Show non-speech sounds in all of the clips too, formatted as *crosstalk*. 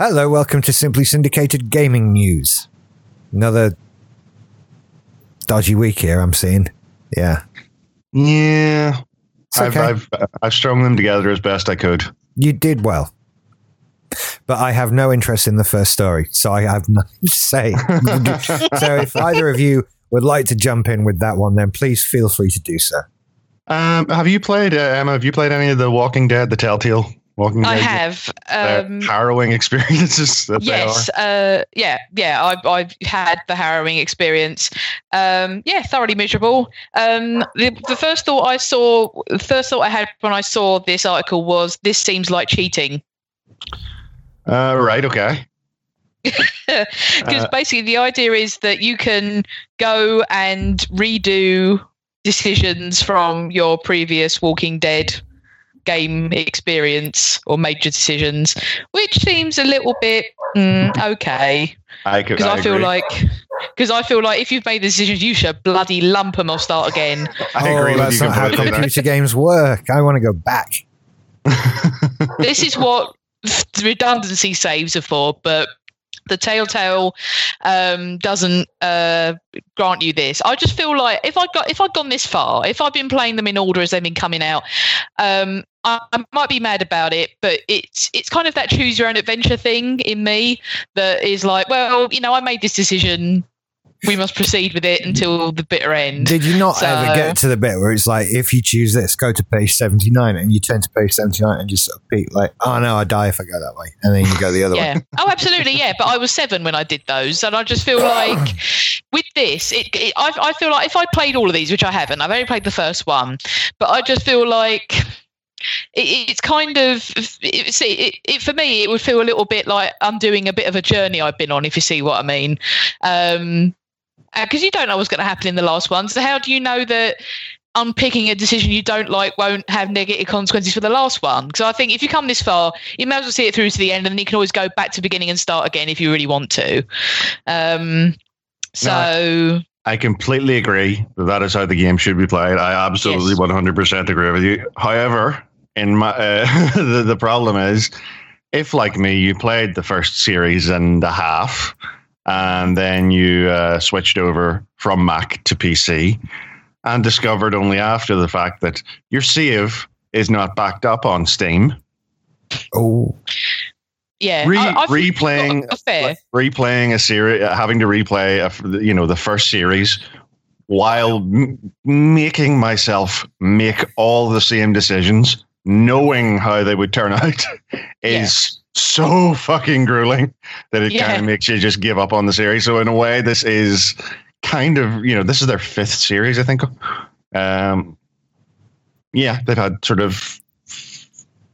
Hello, welcome to Simply Syndicated Gaming News. Another dodgy week here, I'm seeing. Yeah. Yeah. It's I've, okay. I've I've strung them together as best I could. You did well. But I have no interest in the first story, so I have *laughs* nothing to say. *laughs* so if either of you would like to jump in with that one, then please feel free to do so. Um, have you played uh, Emma? Have you played any of the Walking Dead, the Telltale Walking Dead? I have. Um, harrowing *laughs* experiences. Yes. Uh, yeah. Yeah. I've, I've had the harrowing experience. Um, yeah. Thoroughly miserable. Um, the, the first thought I saw, the first thought I had when I saw this article was, this seems like cheating. Uh, right. Okay. *laughs* Because Uh, basically, the idea is that you can go and redo decisions from your previous Walking Dead game experience or major decisions, which seems a little bit mm, okay. I. Because I, feel agree. like, because I feel like if you've made the decisions, you should bloody lump them or start again. I oh, agree with that's not how computer *laughs* games work. I want to go back. *laughs* this is what redundancy saves are for, but the Telltale um, doesn't uh, grant you this. I just feel like if I got if I'd gone this far, if I've been playing them in order as they've been coming out, um, I, I might be mad about it. But it's it's kind of that choose your own adventure thing in me that is like, well, you know, I made this decision. We must proceed with it until the bitter end. Did you not So- ever get to the bit where it's like, if you choose this, go to page 79, and you turn to page 79 and just sort of peek, like, oh no, I die if I go that way. And then you go the other way. *laughs* Oh, absolutely. Yeah. But I was seven when I did those, and I just feel like *clears throat* with this, it, it I, I feel like if I played all of these, which I haven't, I've only played the first one, but I just feel like. It, it's kind of it, see it, it for me. It would feel a little bit like I'm doing a bit of a journey I've been on, if you see what I mean. Um, because you don't know what's going to happen in the last one. So how do you know that unpicking a decision you don't like won't have negative consequences for the last one? Because I think if you come this far, you may as well see it through to the end, and then you can always go back to the beginning and start again if you really want to. Um, so I completely agree that that is how the game should be played. I absolutely Yes. 100% agree with you. However, in my uh, *laughs* the, the problem is, if like me, you played the first series and a half, and then you uh, switched over from Mac to PC, and discovered only after the fact that your save is not backed up on Steam, Oh, yeah, Re- I, replaying got a fair. replaying a series, having to replay, a, you know, the first series, while m- making myself make all the same decisions, knowing how they would turn *laughs* out, is so fucking grueling that it Yeah. kind of makes you just give up on the series. So in a way, this is kind of, you know, this is their fifth series, I think. Um, yeah, they've had sort of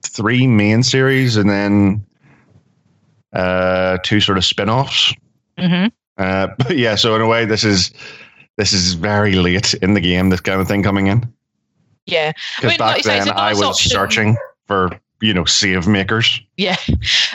three main series and then uh, two sort of spin-offs. hmm Uh, *laughs* but yeah, so in a way, this is this is very late in the game. This kind of thing coming in Yeah, because mean, back like you say, it's then a I nice was option. searching for you know save makers. yeah. *laughs*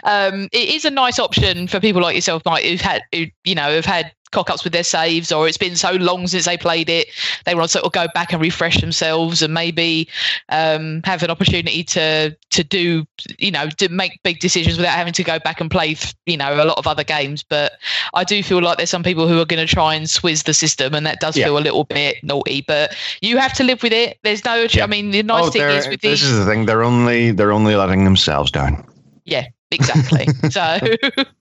Um, it is a nice option for people like yourself, Mike, who've had, who you know, have had cock ups with their saves, or it's been so long since they played it, they want to sort of go back and refresh themselves, and maybe um, have an opportunity to to do, you know, to make big decisions without having to go back and play, you know, a lot of other games. But I do feel like there's some people who are going to try and swizz the system, and that does Yeah. feel a little bit naughty. But you have to live with it. There's no, Yeah. I mean, the nice thing is with Oh, this these, is the thing. They're only they're only letting themselves down. yeah, exactly. *laughs* so. *laughs*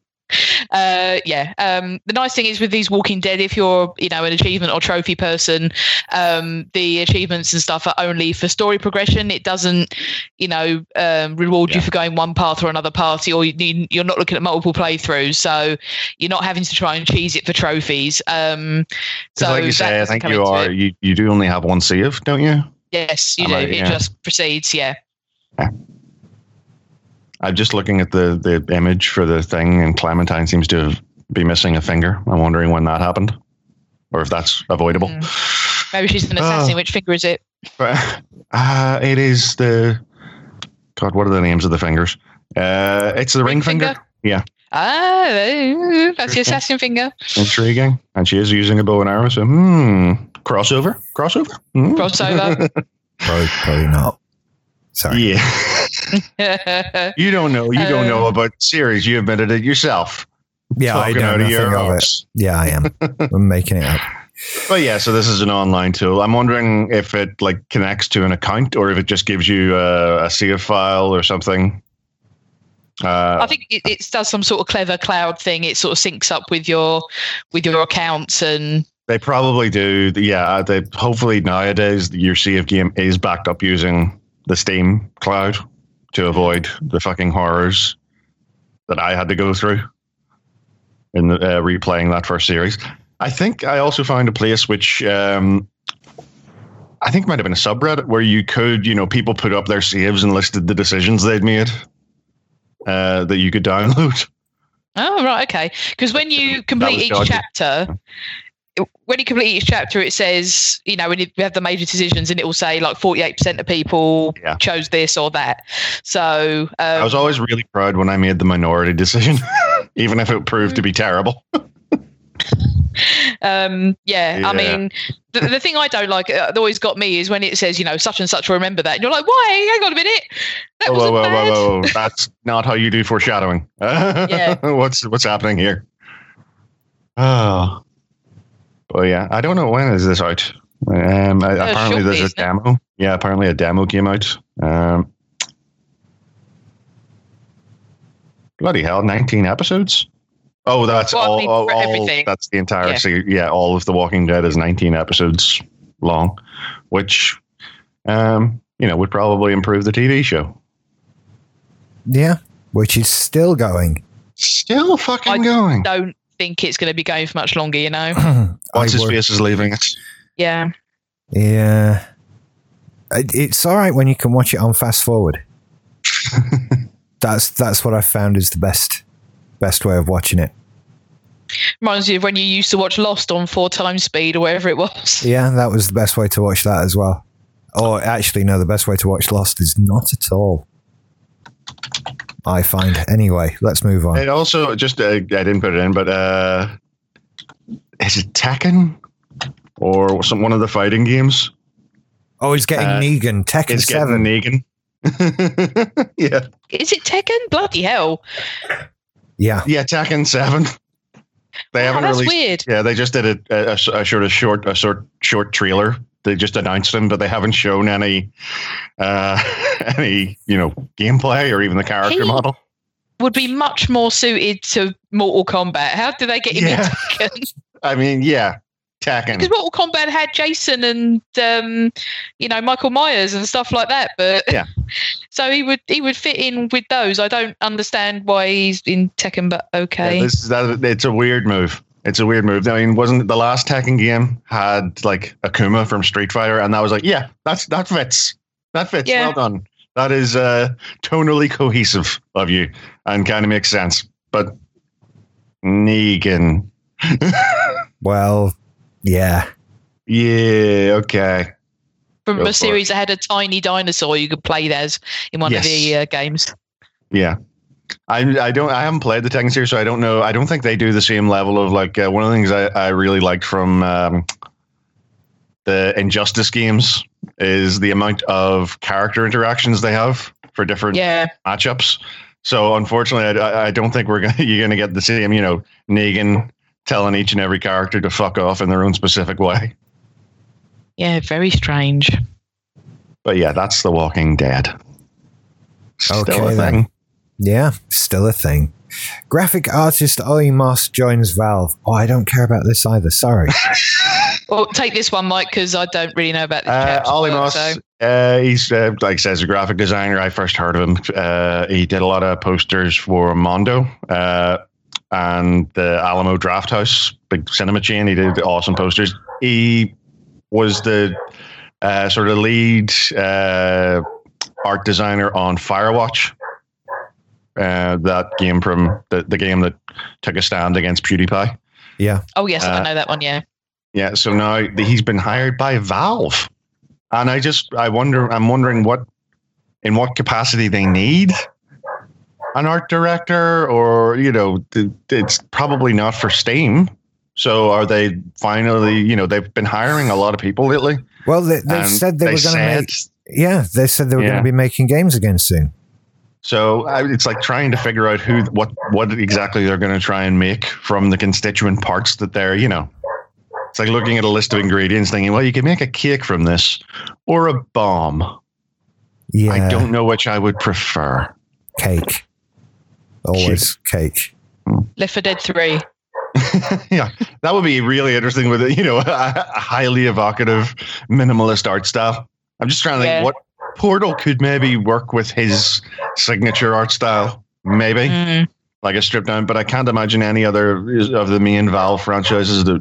Uh, yeah. Um, the nice thing is with these Walking Dead, if you're, you know, an achievement or trophy person, um, the achievements and stuff are only for story progression. It doesn't, you know, um, reward Yeah. you for going one path or another party, or you, you're not looking at multiple playthroughs, so you're not having to try and cheese it for trophies. Um, so like you say, I think you are you, you do only have one save, don't you? Yes, you Am do. I- It yeah. just proceeds. Yeah. I'm just looking at the the image for the thing, and Clementine seems to be missing a finger. I'm wondering when that happened, or if that's avoidable. Mm. Maybe she's an Oh. assassin. Which finger is it? But, *laughs* uh, it is the God. What are the names of the fingers? Uh, it's the ring, finger. Yeah, Ah, uh, that's the assassin finger. intriguing. And she is using a bow and arrow. So, hmm, crossover, crossover. Hmm. Crossover. *laughs* probably, probably not. Sorry. Yeah. *laughs* You don't know. You don't know about series. You admitted it yourself. Yeah, I Talking know your nothing of it. Yeah, I am. *laughs* I'm making it up. But yeah, so this is an online tool. I'm wondering if it like connects to an account or if it just gives you a, a save file or something. Uh, I think it, it does some sort of clever cloud thing. It sort of syncs up with your with your accounts and they probably do. Yeah, they hopefully nowadays your save game is backed up using the Steam cloud to avoid the fucking horrors that I had to go through in the, uh, replaying that first series. I think I also found a place which um, I think might have been a subreddit where you could, you know, people put up their saves and listed the decisions they'd made uh, that you could download. Oh right, okay. Because when you complete each chapter, when you complete each chapter, it says you know when you have the major decisions, and it will say like forty eight percent of people Yeah. chose this or that. So I um, was always really proud when I made the minority decision, *laughs* even if it proved to be terrible. *laughs* um, yeah, I mean, the, the thing I don't like uh, that always got me is when it says you know such and such will remember that, and you're like, why? Hang on a minute, that whoa, whoa, bad. whoa, whoa! That's not how you do foreshadowing. *laughs* Yeah. what's what's happening here? *sighs* Oh, but yeah, I don't know when is this out. Um, Uh, apparently there's a demo. Yeah, apparently a demo came out. Um, bloody hell, nineteen episodes. Oh, that's Well, I all. mean, all, all- everything. that's the entire. Yeah. se- yeah, all of The Walking Dead is nineteen episodes long, which, um, you know, would probably improve the TV show. Yeah, which is still going. Still fucking I going. Don't think it's going to be going for much longer. You know? What's *clears throat* I his wor- face is leaving it. Yeah. Yeah. It's all right when you can watch it on fast forward. *laughs* that's that's what I found is the best best way of watching it. Reminds me of when you used to watch Lost on four times speed or whatever it was. Yeah, that was the best way to watch that as well. Or actually, no, the best way to watch Lost is not at all. I find. Anyway, let's move on. It also just uh, I didn't put it in, but uh, is it Tekken or some one of the fighting games? Oh, he's getting uh, Negan. Tekken It's Seven. getting Negan. *laughs* yeah, Is it Tekken? Bloody hell! yeah, yeah, Tekken Seven. They Wow, haven't that's released. weird. Yeah, they just did a, a, a sort of short, a sort short trailer. They just announced him, but they haven't shown any, uh, *laughs* any you know gameplay or even the character He- model. Would be much more suited to Mortal Kombat. How do they get him Yeah. in Tekken? *laughs* I mean, yeah, Tekken. Because Mortal Kombat had Jason and um, you know Michael Myers and stuff like that. But Yeah. *laughs* so he would he would fit in with those. I don't understand why he's in Tekken, but okay. Yeah, this that, it's a weird move. It's a weird move. I mean, wasn't the last Tekken game had like Akuma from Street Fighter, and that was like, yeah, that's that fits. That fits. Yeah. Well done. That is uh, tonally cohesive of you and kind of makes sense. But Negan, *laughs* well, yeah, yeah, okay. From Go for a it. series that had a tiny dinosaur you could play as in one Yes. of the uh, games. Yeah. I, I don't I haven't played the Tekken series, so I don't know. I don't think they do the same level of like uh, one of the things I, I really liked from um, the Injustice games is the amount of character interactions they have for different Yeah, matchups. So unfortunately, I, I don't think we're *laughs* gonna you're gonna get the same. You know, Negan telling each and every character to fuck off in their own specific way. yeah, very strange. But yeah, that's The Walking Dead. Still Okay, a then. Thing. yeah, still a thing. Graphic artist Ollie Moss joins Valve. Oh, I don't care about this either. Sorry. *laughs* Well, take this one, Mike, because I don't really know about this. Uh, Ollie Moss, so- uh, he's uh, like I says a graphic designer. I first heard of him. Uh, he did a lot of posters for Mondo uh, and the Alamo Draft House, big cinema chain. He did awesome posters. He was the uh, sort of lead uh, art designer on Firewatch. Uh, that game from the, the game that took a stand against PewDiePie. Yeah. Oh yes, uh, I know that one. Yeah. Yeah, so now he's been hired by Valve, and I just I wonder I'm wondering what in what capacity they need an art director, or you know, th- it's probably not for Steam. So are they finally? You know, they've been hiring a lot of people lately. Well, they, they said they, were going to make Yeah, they said they were Yeah. going to be making games again soon. So I, it's like trying to figure out who, what, what exactly they're going to try and make from the constituent parts that they're, you know. It's like looking at a list of ingredients, thinking, well, you could make a cake from this, or a bomb. Yeah, I don't know which I would prefer. cake. Always cake. Left 4 Dead 3. *laughs* yeah, that would be really interesting with you know *laughs* a, a highly evocative minimalist art style. I'm just trying to think Yeah. what Portal could maybe work with his signature art style, maybe Mm. like a strip down. But I can't imagine any other of the main Valve franchises that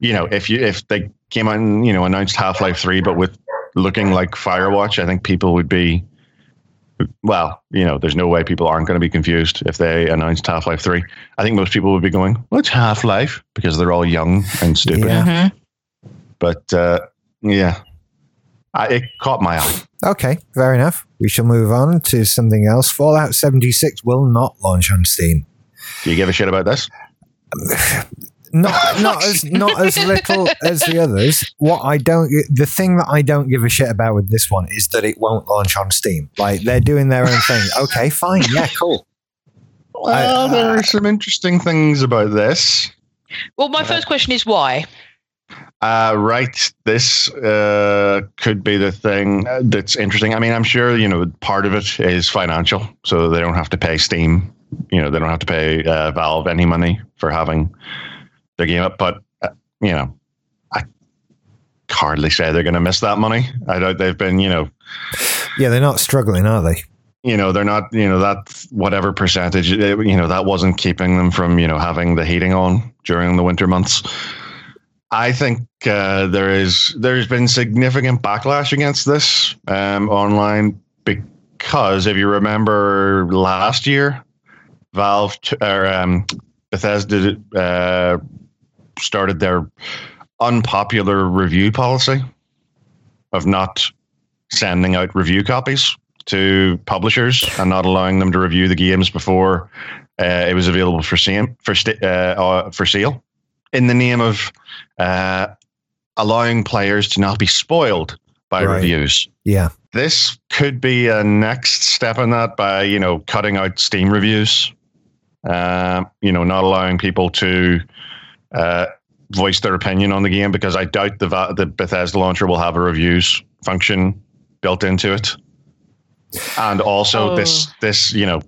you know if you if they came out and you know announced Half Life Three, but with looking like Firewatch, I think people would be. Well, you know, there's no way people aren't going to be confused if they announced Half Life 3. I think most people would be going, What's Half Life? Because they're all young and stupid. Yeah. Mhm. But uh, yeah, I, it caught my eye. Okay, fair enough. We shall move on to something else. Fallout 76 will not launch on Steam. Do you give a shit about this? *sighs* Not not as not as little as the others. What I don't the thing that I don't give a shit about with this one is that it won't launch on Steam. Like they're doing their own thing. Okay, fine, yeah, cool. Well, I- there are some interesting things about this. Well, my uh, first question is why? Uh, right. This uh, could be the thing uh, that's interesting. I mean, I'm sure, you know, part of it is financial. So they don't have to pay Steam. You know, they don't have to pay uh, Valve any money for having their game up. But, uh, you know, I hardly say they're going to miss that money. I doubt they've been, you know, Yeah, they're not struggling, are they? you know, they're not, you know, that whatever percentage, uh, you know, that wasn't keeping them from, you know, having the heating on during the winter months. I think uh, there is there's been significant backlash against this um, online because if you remember last year, Valve t- or um, Bethesda uh, started their unpopular review policy of not sending out review copies to publishers and not allowing them to review the games before uh, it was available for sale for sta- uh, uh, for sale in the name of uh, allowing players to not be spoiled by Right. reviews. Yeah. This could be a next step in that by you know cutting out Steam reviews, uh, you know, not allowing people to uh, voice their opinion on the game because I doubt the the Bethesda launcher will have a reviews function built into it. And also Oh. this this you know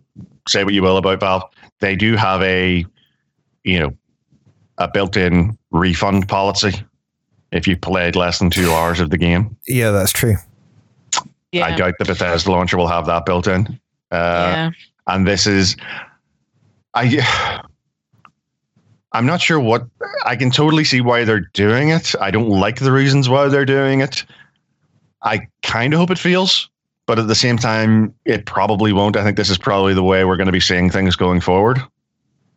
say what you will about Valve, they do have a you know a built-in refund policy if you played less than two hours of the game. Yeah, that's true. Yeah. I doubt the Bethesda launcher will have that built in. Uh, yeah. and this is I I'm not sure what I can totally see why they're doing it. I don't like the reasons why they're doing it. I kind of hope it feels, but at the same time, it probably won't. I think this is probably the way we're going to be seeing things going forward.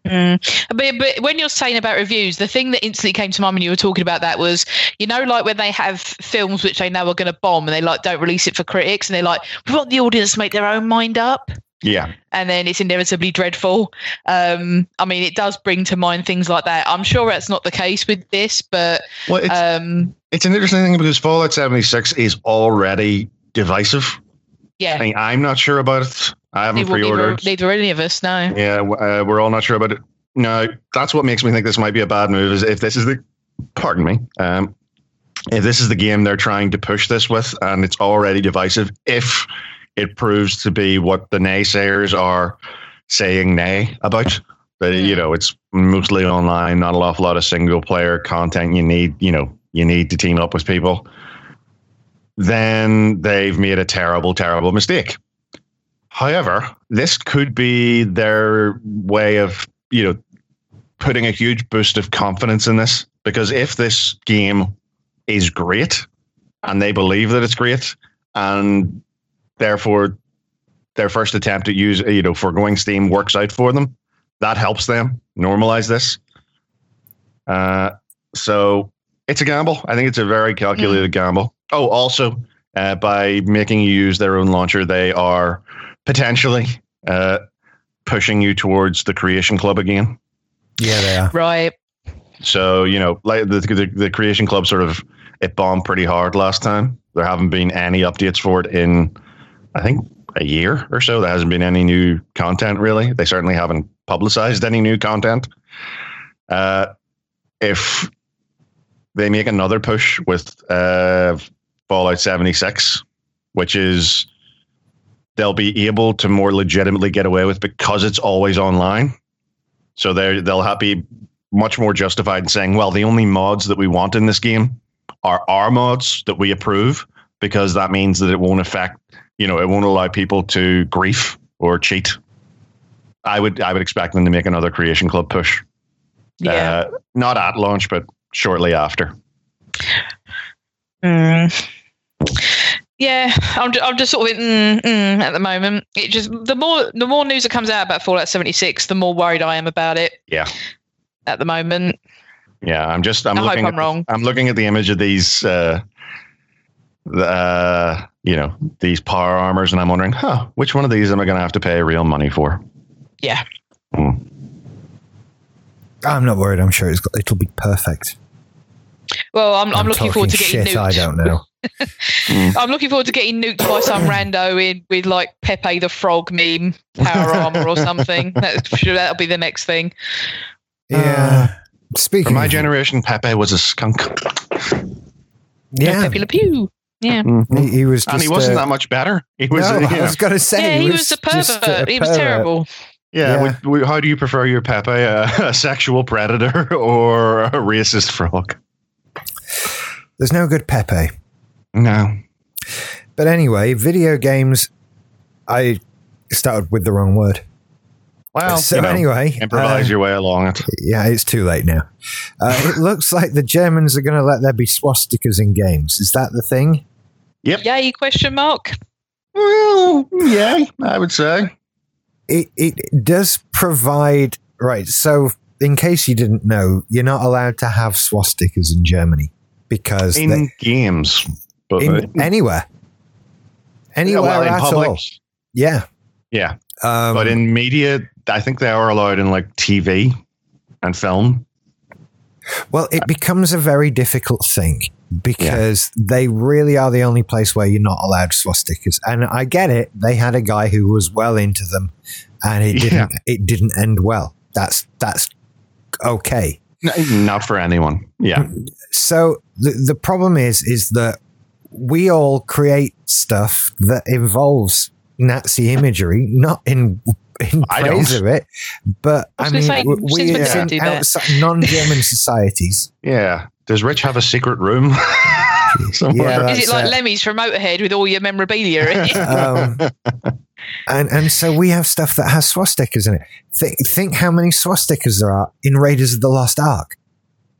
Mm. But, but when you're saying about reviews, the thing that instantly came to mind when you were talking about that was, you know, like when they have films which they know are going to bomb and they like don't release it for critics and they're like, we want the audience to make their own mind up. Yeah, And then it's inevitably dreadful. Um, I mean, it does bring to mind things like that. I'm sure that's not the case with this, but well, it's um, it's an interesting thing because Fallout 76 is already divisive. yeah, I mean, I'm not sure about it. I haven't neither, pre-ordered. neither any of us, no. Yeah, uh, we're all not sure about it. No, that's what makes me think this might be a bad move. Is if this is the, pardon me, um, if this is the game they're trying to push this with, and it's already divisive, if it proves to be what the naysayers are saying nay about, that you know it's mostly online, not a awful lot of single player content. You need, you know, you need to team up with people. Then they've made a terrible, terrible mistake. However, this could be their way of, you know, putting a huge boost of confidence in this. Because if this game is great and they believe that it's great, and therefore their first attempt at use, you know, foregoing Steam works out for them, that helps them normalize this. Uh, so it's a gamble. I think it's a very calculated gamble. Oh, also, uh, by making you use their own launcher, they are potentially uh, pushing you towards the Creation Club again. Yeah, they are. Right. So you know, like the the, the Creation Club sort of it bombed pretty hard last time, There haven't been any updates for it in, I think, a year or so. There hasn't been any new content really. They certainly haven't publicized any new content. Uh, if they make another push with uh, Fallout 76, which is they'll be able to more legitimately get away with because it's always online. So they they'll have, be much more justified in saying, well, the only mods that we want in this game are our mods that we approve because that means that it won't affect, you know, it won't allow people to grief or cheat. I would I would expect them to make another Creation Club push. Yeah. Uh, not at launch, but shortly after. Mm. Yeah, I'm, ju- I'm just sort of mm, mm, at the moment. It just the more the more news that comes out about Fallout 76, the more worried I am about it. Yeah. At the moment, Yeah, I'm just I'm I hope looking I'm at, wrong. I'm looking at the image of these uh the uh, you know, these power armors and I'm wondering, huh, which one of these am I going to have to pay real money for? yeah. I'm not worried. I'm sure it's got, it'll be perfect. Well, I'm, I'm, looking forward to getting shit. nuked. I don't know. *laughs* I'm looking forward to getting nuked by some rando in with like Pepe the Frog meme power armor or something. *laughs* That, that'll be the next thing. Yeah. Uh, For Speaking my of, generation, Pepe was a skunk. yeah, Pepe Le Pew. Yeah. Mm-hmm. he, he was just and he wasn't uh, that much better. He was, no, yeah. I was going to say Yeah, he was, a just pervert. he was pervert. terrible. Yeah, Yeah. would- would- how do you prefer your Pepe, uh, a, *laughs* a sexual predator or a racist frog? There's no good Pepe. No. But anyway, video games. I started with the wrong word. Well, so you know, improvise Oh, improvise uh, your way along it. Yeah, it's too late now. Uh, it looks like the Germans are going to let there be swastikas in games. Is that the thing? Yep. Yay? Question mark. Well, yeah, I would say. It it does provide right. So, in case you didn't know, you're not allowed to have swastikas in Germany because In they, games. But in anywhere, yeah, anywhere well, in at public. all. Yeah. Yeah. Um, but in media, I think they are allowed in like TV and film. Well, it becomes a very difficult thing because they really are the only place where you're not allowed swastikas. And I get it; they had a guy who was well into them, and it *laughs* didn't. It didn't end well. That's that's okay. N- *laughs* Not for anyone. Yeah. So the the problem is is that we all create stuff that involves Nazi imagery, not in in I praise don't. of it, but I I, mean, gonna say, w- since we when it's in they do that? outside, non-German *laughs* societies. Yeah. Does Rich have a secret room? *laughs* Somewhere? Yeah, Is it like it. Lemmy's from Motorhead with all your memorabilia in it? um, and and so we have stuff that has swastikas in it. Think think how many swastikas there are in Raiders of the Lost Ark.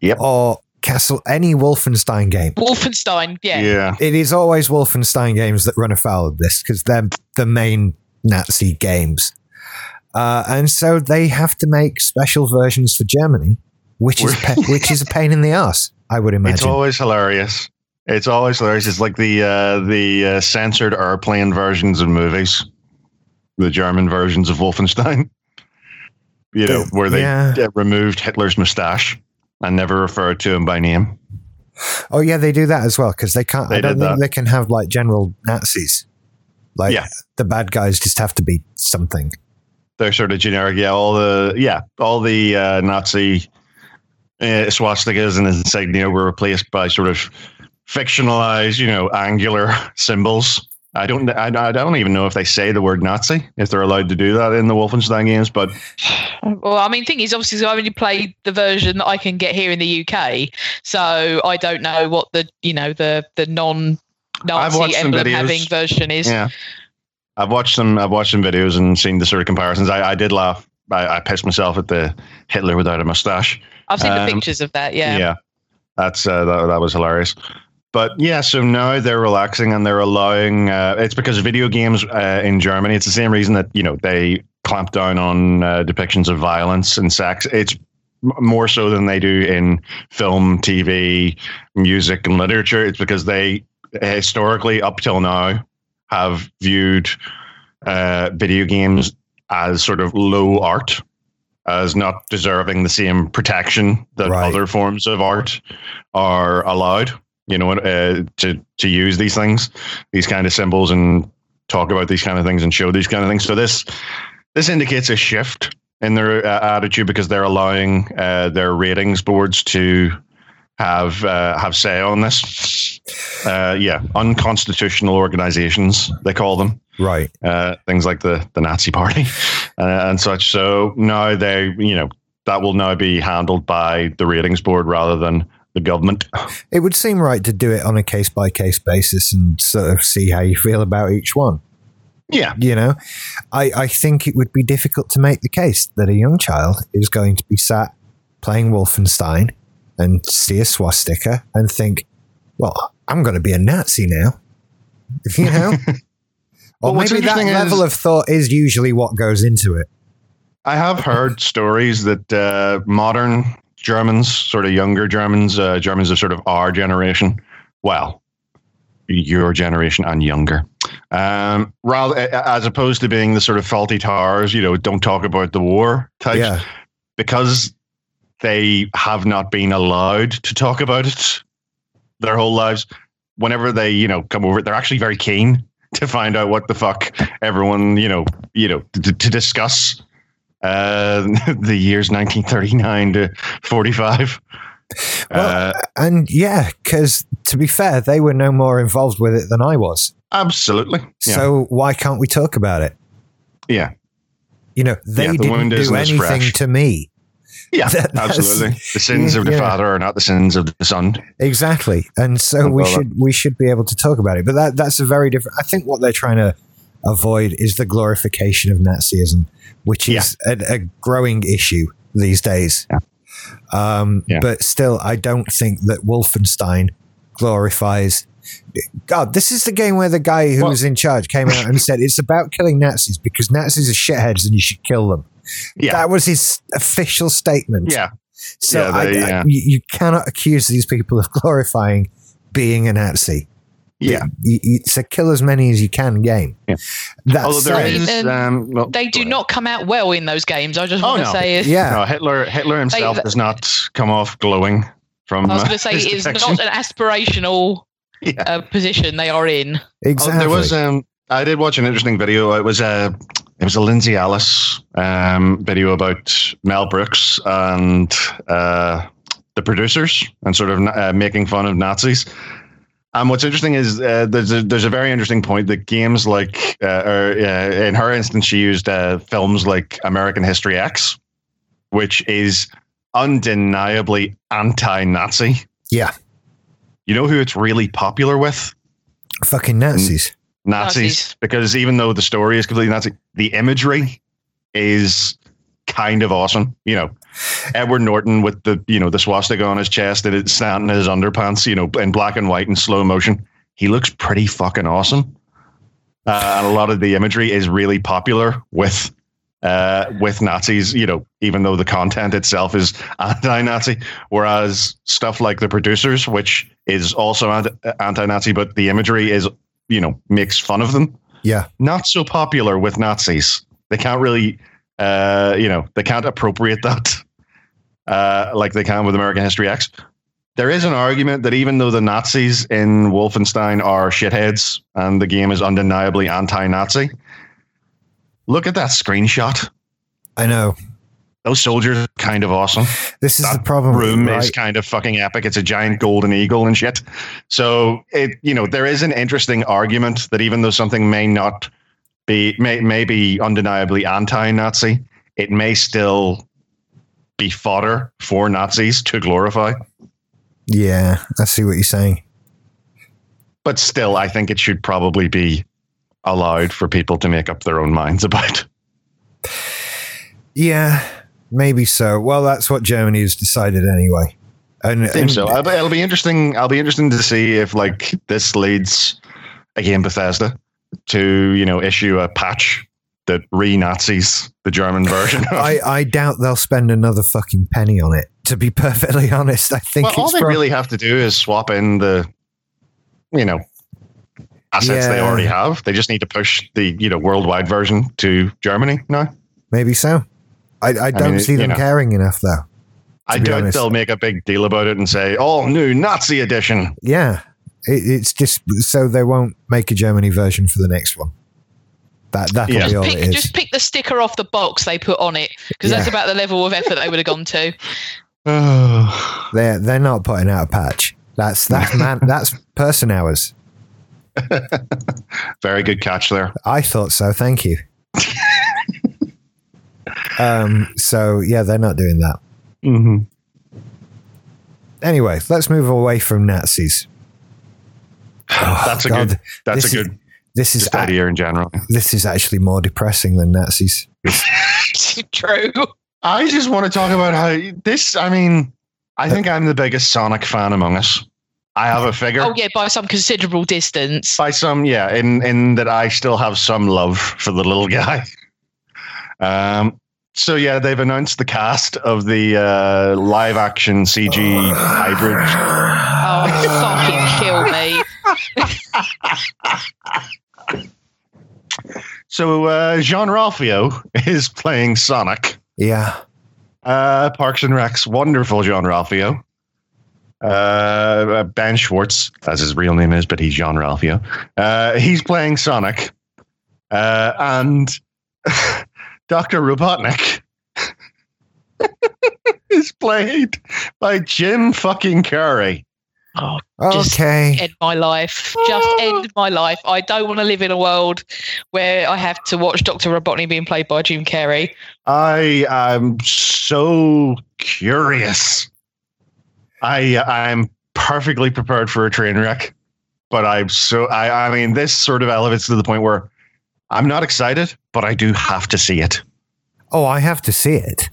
Yep. Or Castle any Wolfenstein game. Wolfenstein. Yeah. yeah. It is always Wolfenstein games that run afoul of this because they're the main Nazi games. Uh, and so they have to make special versions for Germany, which is *laughs* pa- which is a pain in the ass. I would imagine It's always hilarious. It's always hilarious. It's like the uh, the uh, censored airplane versions of movies, the German versions of Wolfenstein. *laughs* You know, where they Yeah. removed Hitler's mustache and never referred to him by name. oh yeah, they do that as well because they can't. They I don't think that. they can have like general Nazis. Like Yeah. the bad guys just have to be something. They're sort of generic. Yeah, all the yeah, all the uh, Nazi uh, swastikas and insignia were replaced by sort of fictionalized, you know, angular *laughs* symbols. I don't, I, I don't even know if they say the word Nazi if they're allowed to do that in the Wolfenstein games, but Well, I mean, thing is, obviously, I only played the version that I can get here in the UK, so I don't know what the you know the the non Nazi emblem having version is. Yeah, I've watched some. I've watched some videos and seen the sort of comparisons. I, I did laugh. I, I pissed myself at the Hitler without a mustache. I've seen Um, the pictures of that. Yeah. that's uh, that, that was hilarious. But yeah, so now they're relaxing and they're allowing. Uh, it's because video games uh, in Germany. It's the same reason that you know they clamp down on uh, depictions of violence and sex. It's more so than they do in film, TV, music, and literature. It's because they historically, up till now, have viewed uh, video games as sort of low art, as not deserving the same protection that Right. other forms of art are allowed. You know, uh, to to use these things, these kind of symbols, and talk about these kind of things and show these kind of things. So this this indicates a shift in their uh, attitude because they're allowing uh, their ratings boards to have uh, have say on this. Uh, yeah, unconstitutional organizations they call them. Right. Uh, things like the the Nazi Party uh, and such. So now they, you know, that will now be handled by the ratings board rather than the government. It would seem right to do it on a case by case basis and sort of see how you feel about each one. Yeah, You know, I, I think it would be difficult to make the case that a young child is going to be sat playing Wolfenstein and see a swastika and think, well, I'm going to be a Nazi now. *laughs* You know? *laughs* or Well, maybe that level is- of thought is usually what goes into it. I have heard stories that uh, modern Germans, sort of younger Germans, uh, Germans of sort of our generation, well, your generation and younger, um, rather as opposed to being the sort of Fawlty Towers, you know, don't talk about the war types, Yeah. because they have not been allowed to talk about it their whole lives. Whenever they, you know, come over, they're actually very keen to find out what the fuck everyone, you know, you know, to, to discuss uh, *laughs* the years 1939 to 45. Well, uh, And yeah, because to be fair, they were no more involved with it than I was. absolutely. Yeah. So why can't we talk about it? yeah. You know, they Yeah, the didn't do anything to me. Yeah. *laughs* That- absolutely. The *laughs* sins of the yeah. father are not the sins of the son. Exactly, and so we should we should be able to talk about it. But that that's a very different. I think what they're trying to avoid is the glorification of Nazism, which is a, a growing issue these days. Yeah. Um, Yeah. But still, I don't think that Wolfenstein glorifies. God, this is the game where the guy who was in charge came out and said it's about killing Nazis because Nazis are shitheads and you should kill them. Yeah. That was his official statement. Yeah. So Yeah, they, I- yeah. you, you cannot accuse these people of glorifying being a Nazi. Yeah. You- you- it's a kill as many as you can game. Yeah. That Although there said, is, um, well, They do not come out well in those games. I just Oh, want to no. say it. yeah, No, Hitler Hitler himself They- does not come off glowing from. I was uh, going to say his it is not an aspirational *laughs* Yeah. uh, position they are in. exactly. Oh, there was um I did watch an interesting video. It was a it was a Lindsay Ellis um video about Mel Brooks and uh the producers and sort of uh, making fun of Nazis. And what's interesting is uh, there's a, there's a very interesting point that games like uh, or uh, in her instance she used uh, films like American History X, which is undeniably anti-Nazi. yeah, You know who it's really popular with? fucking Nazis. Nazis, Nazis. because even though the story is completely Nazi, the imagery is kind of awesome. You know, Edward Norton with the you know the swastika on his chest and it's standing in his underpants, you know, in black and white in slow motion. He looks pretty fucking awesome. Uh, and a lot of the imagery is really popular with uh, with Nazis. You know, even though the content itself is *laughs* anti-Nazi, whereas stuff like the producers, which is also anti- anti-Nazi, but the imagery is you know makes fun of them Yeah, not so popular with Nazis. They can't really, uh, you know, they can't appropriate that uh, like they can with American History X. There is an argument that even though the Nazis in Wolfenstein are shitheads and the game is undeniably anti-Nazi, look at that screenshot. I know. Those soldiers are kind of awesome. This is That the problem. room right? is kind of fucking epic. It's a giant golden eagle and shit. So it, you know, there is an interesting argument that even though something may not be, may, may be undeniably anti-Nazi, it may still be fodder for Nazis to glorify. Yeah, I see what you're saying. But still, I think it should probably be allowed for people to make up their own minds *laughs* about. Yeah, maybe so. Well, that's what Germany has decided anyway. And, think and- so. I'll, it'll be interesting. I'll be interesting to see if like this leads again Bethesda to you know issue a patch that re-Nazis the German version. I, I doubt they'll spend another fucking penny on it. To be *laughs* perfectly honest, I think well, all they really have to do is swap in the you know assets they already have. They just need to push the you know worldwide version to Germany now. maybe so. I, I don't mean, see you them know. caring enough though. I doubt honest. they'll make a big deal about it and say, "Oh, new Nazi edition." Yeah, it, it's just so they won't make a Germany version for the next one. That that'll Yeah. be all pick, it is. just pick the sticker off the box they put on it because that's about the level of effort they would have gone to. *sighs* They're they're not putting out a patch. That's that's man. *laughs* that's person hours. *laughs* Very good catch there. I thought so. Thank you. *laughs* um. So yeah, they're not doing that. Mm-hmm. Anyway, let's move away from Nazis. Oh, That's a God, good. That's this a is- good This is just ac- idea in general. this is actually more depressing than Nazis. *laughs* True. I just want to talk about how this. I mean, I think I'm the biggest Sonic fan among us. I have a figure Oh yeah, by some considerable distance. by some, yeah, in in that I still have some love for the little guy. Um. So yeah, they've announced the cast of the uh, live action CG hybrid. Fucking kill me. *laughs* So uh, Jean Ralphio is playing Sonic. Yeah. Uh, Parks and Rec's wonderful Jean Ralphio. Uh, Ben Schwartz, as his real name is, but he's Jean Ralphio. Uh, he's playing Sonic. Uh, and *laughs* Dr. Robotnik *laughs* is played by Jim fucking Carrey. Oh, Just Okay. end my life. Just end my life. I don't want to live in a world where I have to watch Dr. Robotnik being played by Jim Carrey. I am so curious. I I'm perfectly prepared for a train wreck, but I'm so I I mean this sort of elevates to the point where I'm not excited, but I do have to see it. Oh, I have to see it.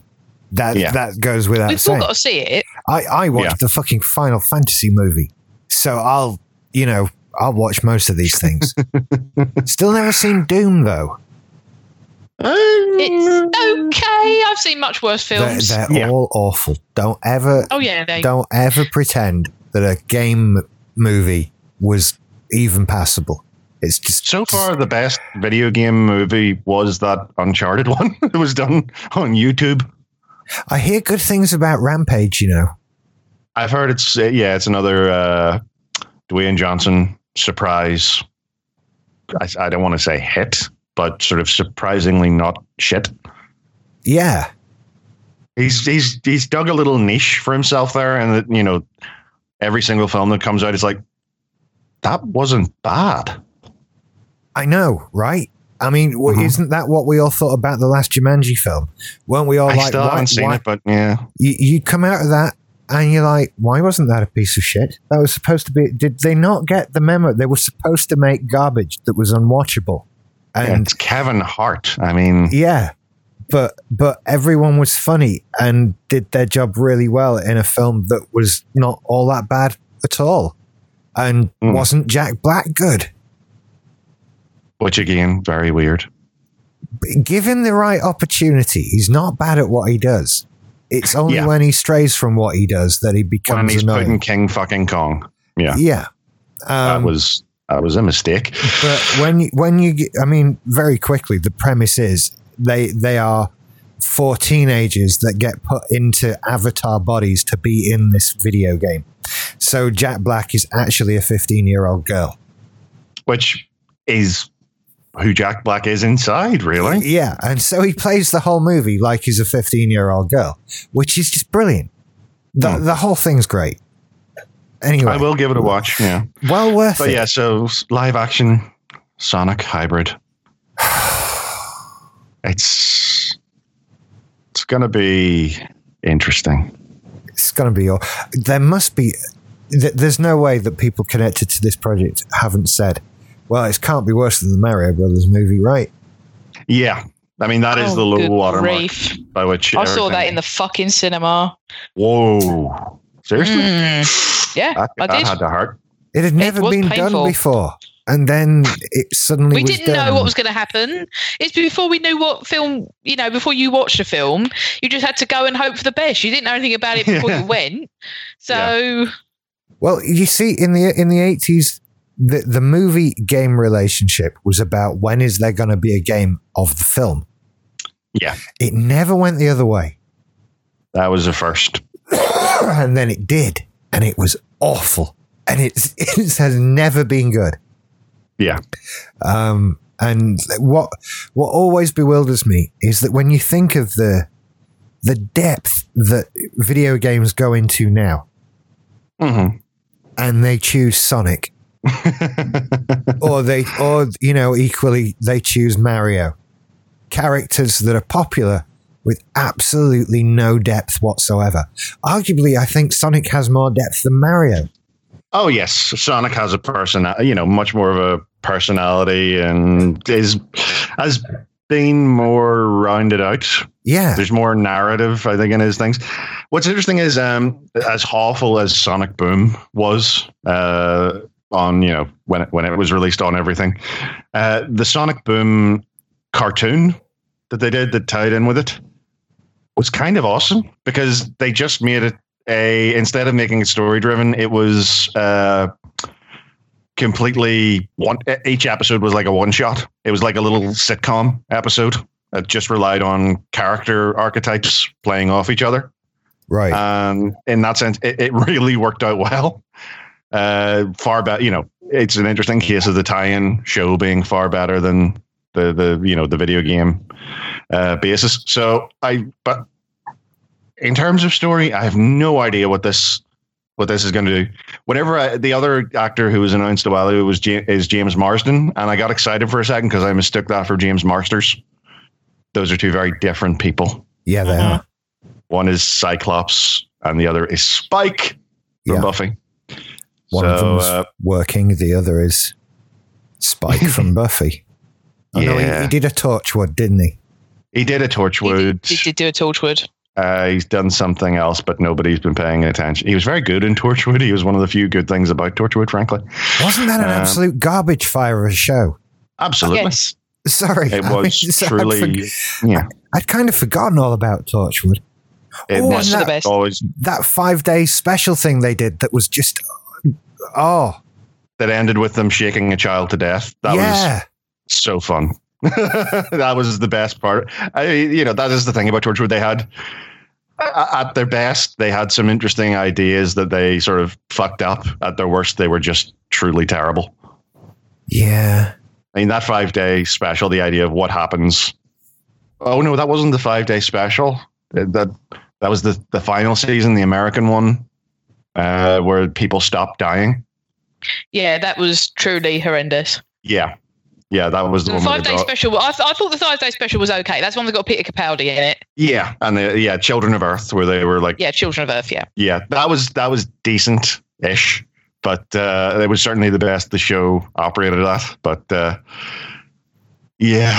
That Yeah. that goes without We've all saying. got to see it. I I watched Yeah. the fucking Final Fantasy movie, so I'll you know I'll watch most of these things. *laughs* Still never seen Doom though. It's um, okay. I've seen much worse They're, films. they're Yeah. all awful. Don't ever oh yeah, they, don't ever pretend that a game movie was even passable. It's just So far, the best video game movie was that Uncharted *laughs* one that was done on YouTube. I hear good things about Rampage. You know. I've heard it's uh, yeah, it's another uh, Dwayne Johnson surprise. I, I don't want to say hit, but sort of surprisingly not shit. Yeah. He's he's he's dug a little niche for himself there, and that you know, every single film that comes out is like that wasn't bad. I know, right? I mean, w Mhm. isn't that what we all thought about the last Jumanji film? Weren't we all I like, still haven't seen why- it, but yeah, You, you come out of that and you're like, why wasn't that a piece of shit? That was supposed to be. Did they not get the memo? They were supposed to make garbage that was unwatchable, and it's Kevin Hart. I mean, yeah, but but everyone was funny and did their job really well in a film that was not all that bad at all, and Mm. wasn't Jack Black good? which again, very weird. give him the right opportunity. He's not bad at what he does. It's only Yeah. when he strays from what he does that he becomes When he's putting. King fucking Kong, yeah, Yeah. that Um, was that was a mistake. but when you, when you I mean, very quickly, the premise is they they are four teenagers that get put into avatar bodies to be in this video game. So Jack Black is actually a 15 year old girl. which is who Jack Black is inside, really. Yeah, and so he plays the whole movie like he's a 15 year old girl, which is just brilliant. The, Hmm. the whole thing's great. Anyway, I will give it a watch. Yeah, well worth but it. yeah, so live action Sonic hybrid. *sighs* It's it's gonna be interesting. It's going to be. all There must be. th- There's no way that people connected to this project haven't said, "Well, it can't be worse than the Mario Brothers movie, right?" Yeah, I mean that is Oh, the low good watermark grief. by which I saw that in the fucking cinema. Whoa, seriously? Mm. Yeah, That, I that did. had to hurt. It had never was been painful. done before, and then it suddenly we was didn't done. know what was going to happen. It's before we knew what film, you know, before you watched a film, you just had to go and hope for the best. You didn't know anything about it before *laughs* Yeah. you went. So, Well, you see, in the in the eighties, the the movie game relationship was about when is there going to be a game of the film. Yeah. It never went the other way. That was the first. *coughs* and then it did, and it was awful, and it's *laughs* it has never been good. Yeah. Um, and what what always bewilders me is that when you think of the the depth that video games go into now, hmm and they choose Sonic, *laughs* or they or you know equally they choose Mario, characters that are popular with absolutely no depth whatsoever. Arguably, I think Sonic has more depth than Mario. Oh yes, Sonic has a person, you know, much more of a personality and is has been more rounded out. Yeah, There's more narrative, I think, in his things. What's interesting is, um, as awful as Sonic Boom was uh, on, you know, when it, when it was released on everything, uh, the Sonic Boom cartoon that they did that tied in with it was kind of awesome because they just made it a instead of making it story driven, it was uh, completely one. Each episode was like a one shot. It was like a little sitcom episode that just relied on character archetypes playing off each other. right. Um, in that sense, it, it *laughs* really worked out well. Uh, far better, you know, it's an interesting case of the tie-in show being far better than the the you know the video game uh, basis. So I, but in terms of story, I have no idea what this what this is going to do. Whenever I, the other actor who was announced a while ago was Ja- is James Marsden, and I got excited for a second because I mistook that for James Marsters. Those are two very different people. yeah, they Mhm. are. One is Cyclops, and the other is Spike from Yeah. Buffy. One of so them's uh, working, the other is Spike *laughs* from Buffy. Oh, no, he, Yeah. he did a Torchwood, didn't he? he did a He Torchwood. did, he did do a Torchwood. Uh, he's done something else, but nobody's been paying attention. He was very good in Torchwood. He was one of the few good things about Torchwood, frankly. Wasn't that an Um, absolute garbage fire of a show? Absolutely, Yes. Sorry, it *laughs* I mean, was I'd, truly. yeah, I'd kind of forgotten all about Torchwood. it Oh, was and that- the best. always That five day special thing they did that was just, oh, that ended with them shaking a child to death. That yeah. was so fun. *laughs* that was the best part. I, you know, that is the thing about Torchwood. They had, at their best, they had some interesting ideas that they sort of fucked up. At their worst, they were just truly terrible. yeah. I mean, that five day special, the idea of what happens. Oh no, that wasn't the five day special. That that, that was the the final season, the American one, uh, where people stopped dying. Yeah, that was truly horrendous. Yeah, yeah, that was the, The one. five day dog- special. I, th- I thought the five day special was okay. That's one that got Peter Capaldi in it. Yeah, and the, yeah, Children of Earth, where they were like, Yeah, Children of Earth. Yeah. yeah, that was that was decent ish, but uh, it was certainly the best the show operated at. But uh, yeah,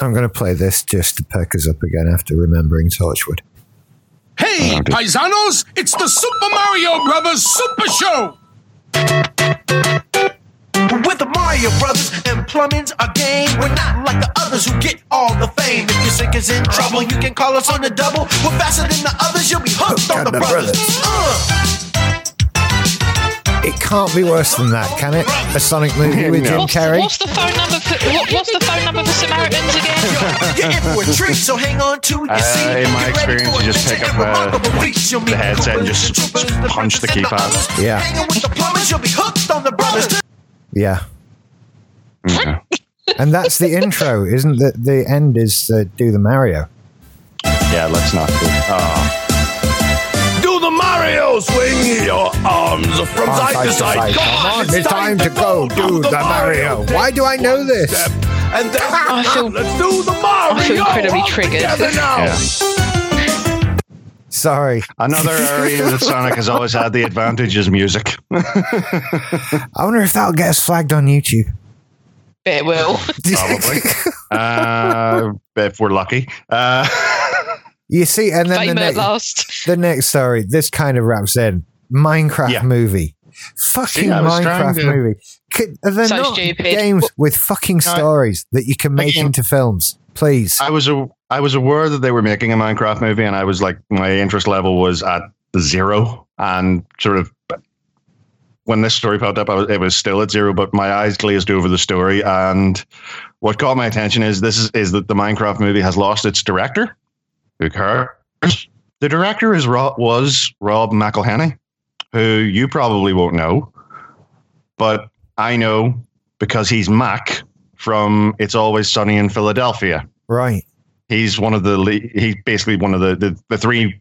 I'm going to play this just to perk us up again after remembering Torchwood. Hey, paisanos, it's the Super Mario Brothers Super Show! With the Mario Brothers and plumbing's a game. We're not like the others who get all the fame. If your sink is in trouble, you can call us on the double. We're faster than the others, you'll be hooked on the, the brothers. brothers. Uh, It can't be worse than that, can it? A Sonic movie with Jim What's, Carrey? what's the phone number for what, What's the phone number for Samaritans again? you're in for a treat, so hang on to your Uh, seat. in my Get ready experience, for you just adventure pick and up, uh, remarkable feats. The headset and Koopas just punch the keypad. Yeah. Hanging with the plumbers, you'll be hooked on the brothers. Yeah. yeah. And that's the intro, isn't it? The end is uh, Do the Mario. Yeah, let's not. Do, oh. Do the Mario swing your arms from On side to side. Come on, it's time to go do the Mario. Why do I know this? Step. And then I feel- let's do the Mario. I feel incredibly triggered. Yeah. Sorry. Another *laughs* area that Sonic has always had the advantage is music. I wonder if that'll get us flagged on YouTube. it will. *laughs* Probably. uh, if we're lucky. Uh, *laughs* you see, and then the Fame at next, last. the next story, this kind of wraps in Minecraft Yeah. movie. Fucking See, I was trying Minecraft to- movie. Could, are there So not stupid. games with fucking stories that you can make Again- into films? Please. I was a, I was aware that they were making a Minecraft movie, and I was like, my interest level was at zero, and sort of when this story popped up, I was, it was still at zero, but my eyes glazed over the story, and what caught my attention is this is is that the Minecraft movie has lost its director. Cares? The director is Rob, was Rob McElhenney, who you probably won't know, but I know because he's Mac from It's Always Sunny in Philadelphia. Right. He's one of the lead, he's basically one of the the, the three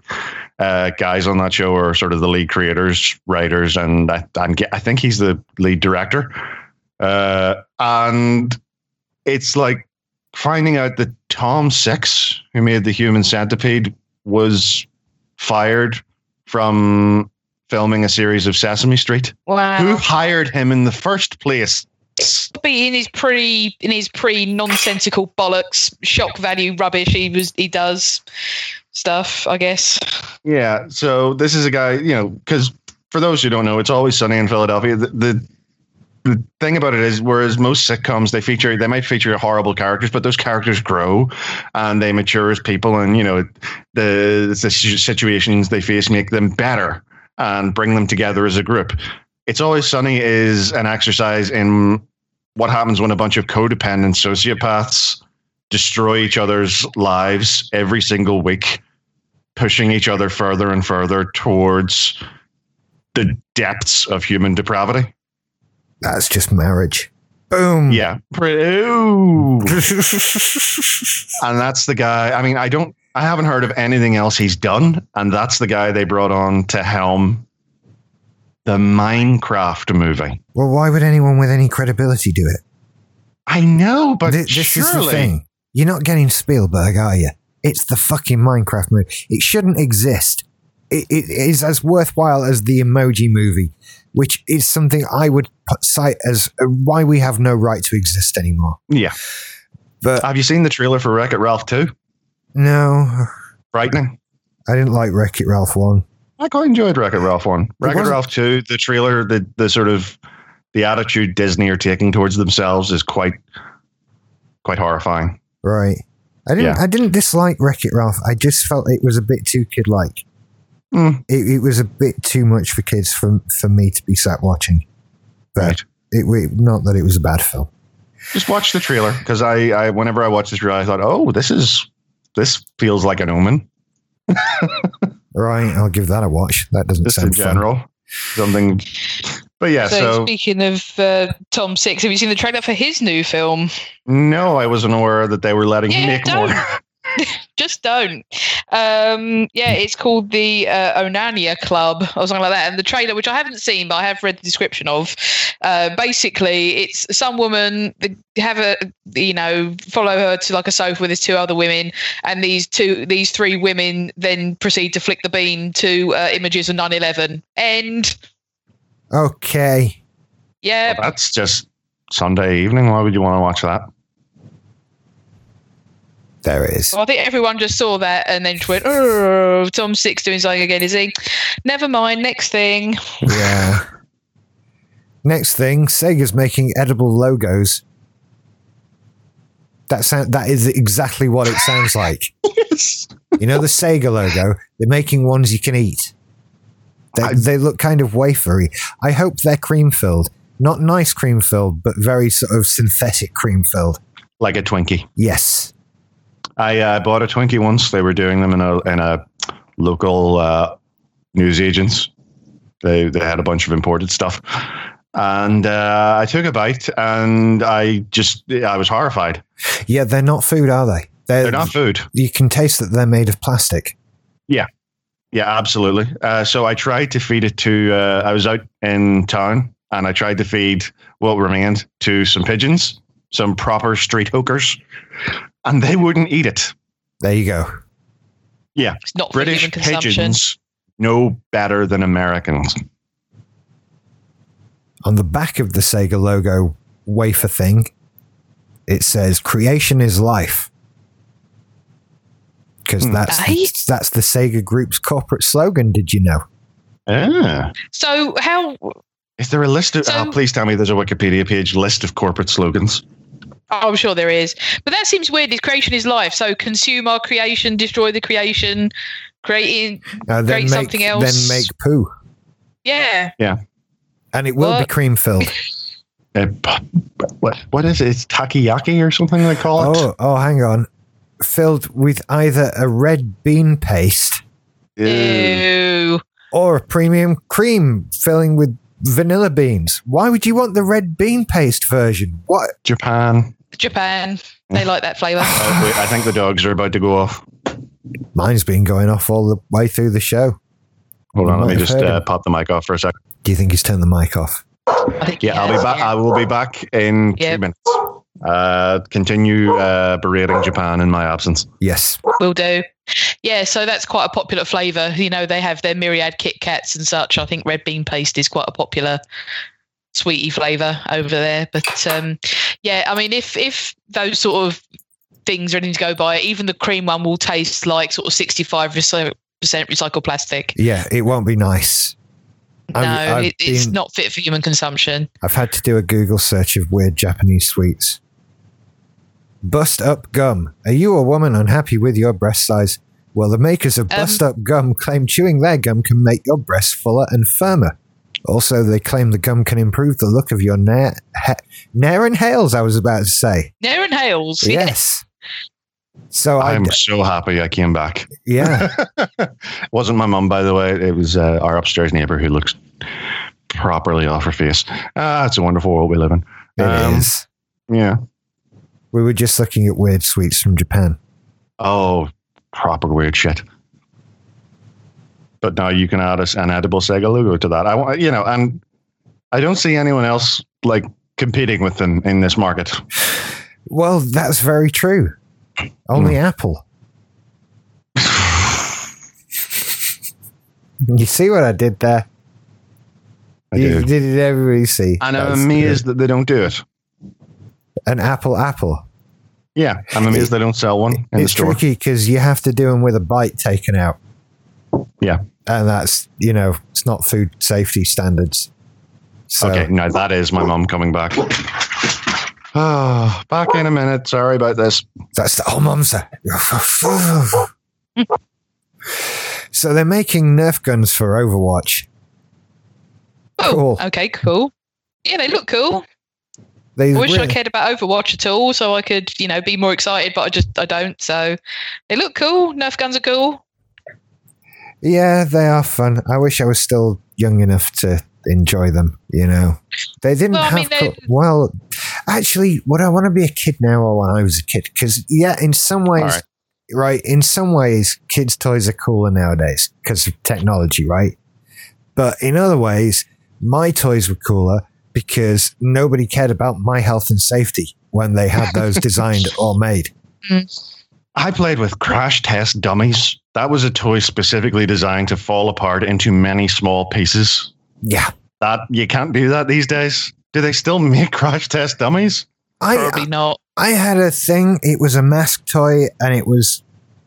uh, guys on that show are sort of the lead creators, writers, and I, I'm I think he's the lead director. Uh, and it's like finding out that Tom Six, who made the Human Centipede, was fired from filming a series of Sesame Street. Wow. Who hired him in the first place? be in his pre in his pre nonsensical bollocks shock value rubbish he was he does stuff i guess Yeah. So this is a guy, you know, because for those who don't know, it's always sunny in Philadelphia. The, the the thing about it is, whereas most sitcoms they feature, they might feature horrible characters, but those characters grow and they mature as people, and you know, the the situations they face make them better and bring them together as a group. It's always sunny is an exercise in what happens when a bunch of codependent sociopaths destroy each other's lives every single week pushing each other further and further towards the depths of human depravity. That's just marriage. Boom. Yeah. Ooh. *laughs* and that's the guy. I mean, I don't, I haven't heard of anything else he's done. And that's the guy they brought on to helm the Minecraft movie. well, why would anyone with any credibility do it? I know, but Th- this is the thing. You're not getting Spielberg, are you? It's the fucking Minecraft movie. It shouldn't exist. It, it is as worthwhile as the Emoji movie, which is something I would cite as uh, why we have no right to exist anymore. Yeah. But Have you seen the trailer for Wreck It Ralph 2? no, Frightening. I didn't like Wreck It Ralph one. I quite enjoyed Wreck It Ralph one. Wreck It Ralph two, the trailer, the the sort of the attitude Disney are taking towards themselves is quite quite horrifying. Right. I didn't. Yeah. I didn't dislike Wreck It Ralph. I just felt it was a bit too kid like. Mm. It, it was a bit too much for kids for for me to be sat watching. But Right. it, it not that it was a bad film. Just watch the trailer because I, I whenever I watched this trailer, I thought, oh, this is this feels like an omen. *laughs* Right, I'll give that a watch. That doesn't Just in sound fun. something. But yeah, so, so, speaking of uh, tom six have you seen the trailer for his new film no, I wasn't aware that they were letting him make don't. more. *laughs* *laughs* just don't. Um, yeah, it's called the uh, Onania Club or something like that. And the trailer, which I haven't seen, but I have read the description of, uh, basically, it's some woman that have a you know follow her to like a sofa with these two other women, and these two these three women then proceed to flick the bean to uh, images of 9/11. And Okay. yeah, Well, that's just Sunday evening. Why would you want to watch that? There it is. Well, I think everyone just saw that and then just went, "Oh, Tom Six doing something again, is he?" Never mind. Next thing. Yeah. Next thing, Sega's making edible logos. That sound that is exactly what it sounds like. *laughs* yes. You know the Sega logo? They're making ones you can eat. They, I- they look kind of wafery. I hope they're cream filled. Not nice cream filled, but very sort of synthetic cream filled. Like a Twinkie. Yes. I uh, bought a Twinkie once. They were doing them in a in a local uh, news agents. They they had a bunch of imported stuff, and uh, I took a bite, and I just I was horrified. Yeah, they're not food, are they? They're not food. You can taste that they're made of plastic. Yeah, yeah, absolutely. Uh, so I tried to feed it to. Uh, I was out in town, and I tried to feed what remained to some pigeons, some proper street hookers, and they wouldn't eat it. There you go. Yeah, it's not British pigeons no better than Americans. on the back of the Sega logo wafer thing, it says "Creation is life," because Hmm. that's the, that's the Sega Group's corporate slogan. Did you know? Ah. So how? Is there a list of? So- oh, please tell me there's a Wikipedia page list of corporate slogans. Oh, I'm sure there is, but that seems weird. Is creation is life? So consume our creation, destroy the creation, creating. Uh, Create make something else. then make poo, Yeah, Yeah. and it will be cream filled. *laughs* What what is it? It's takoyaki or something they call it. oh, oh, hang on, filled with either a red bean paste Ew. Or a premium cream filling with vanilla beans. Why would you want the red bean paste version? What? Japan. Japan. They like that flavour. Oh, *laughs* I think the dogs are about to go off. Mine's been going off all the way through the show. Hold on, let me just uh, pop the mic off for a second. Do you think he's turned the mic off? I think Yeah, I'll be back. I will be back in two minutes. Uh, continue uh, berating Japan in my absence. Yes. Will do. Yeah, so that's quite a popular flavour. You know, they have their myriad Kit Kats and such. I think red bean paste is quite a popular sweetie flavour over there. But um, yeah, I mean, if if those sort of things are anything to go by, even the cream one will taste like sort of sixty five percent recycled plastic. Yeah, it won't be nice. No, I've- I've it, it's been- not fit for human consumption. I've had to do a Google search of weird Japanese sweets. Bust up gum. Are you a woman unhappy with your breast size? Well, the makers of Bust Up Gum claim chewing their gum can make your breasts fuller and firmer. Also, they claim the gum can improve the look of your nair, ha- nair and hails, I was about to say. Nair and Hales. Yes. So I, I'm so happy I came back. yeah, *laughs* Wasn't my mum, by the way. It was uh, our upstairs neighbor who looks properly off her face. Ah, it's a wonderful world we live in. it is. Um, Yeah. We were just looking at weird sweets from Japan. Oh, proper weird shit. But now you can add us an edible Sega logo to that. I want, you know, and I don't see anyone else like competing with them in this market. Well, that's very true. Only Hmm. Apple. you see what I did there? I you did it everybody see. And I'm That's amazed that they don't do it. An Apple Apple. Yeah, I'm amazed they don't sell one in the it's tricky because you have to do them with a bite taken out. Yeah. And that's, you know, it's not food safety standards. So, Okay, no, that is my mom coming back. Oh, *sighs* back in a minute. Sorry about this. That's the oh, mum's there. *laughs* so they're making Nerf guns for Overwatch. Oh, Cool. okay, cool. Yeah, they look cool. They I wish I cared about Overwatch at all, so I could, you know, be more excited. But I just, I don't. So they look cool. Nerf guns are cool. Yeah, they are fun. I wish I was still young enough to enjoy them. You know, they didn't Well, I have. mean, they- co- well, actually, would I want to be a kid now or when I was a kid? Because yeah, in some ways, right. right. In some ways, kids' toys are cooler nowadays because of technology, right? But in other ways, my toys were cooler because nobody cared about my health and safety when they had those *laughs* designed or made. Mm. I played with crash test dummies. That was a toy specifically designed to fall apart into many small pieces. Yeah, That you can't do that these days. Do they still make crash test dummies? I Probably not. I had a thing. It was a mask toy, and it was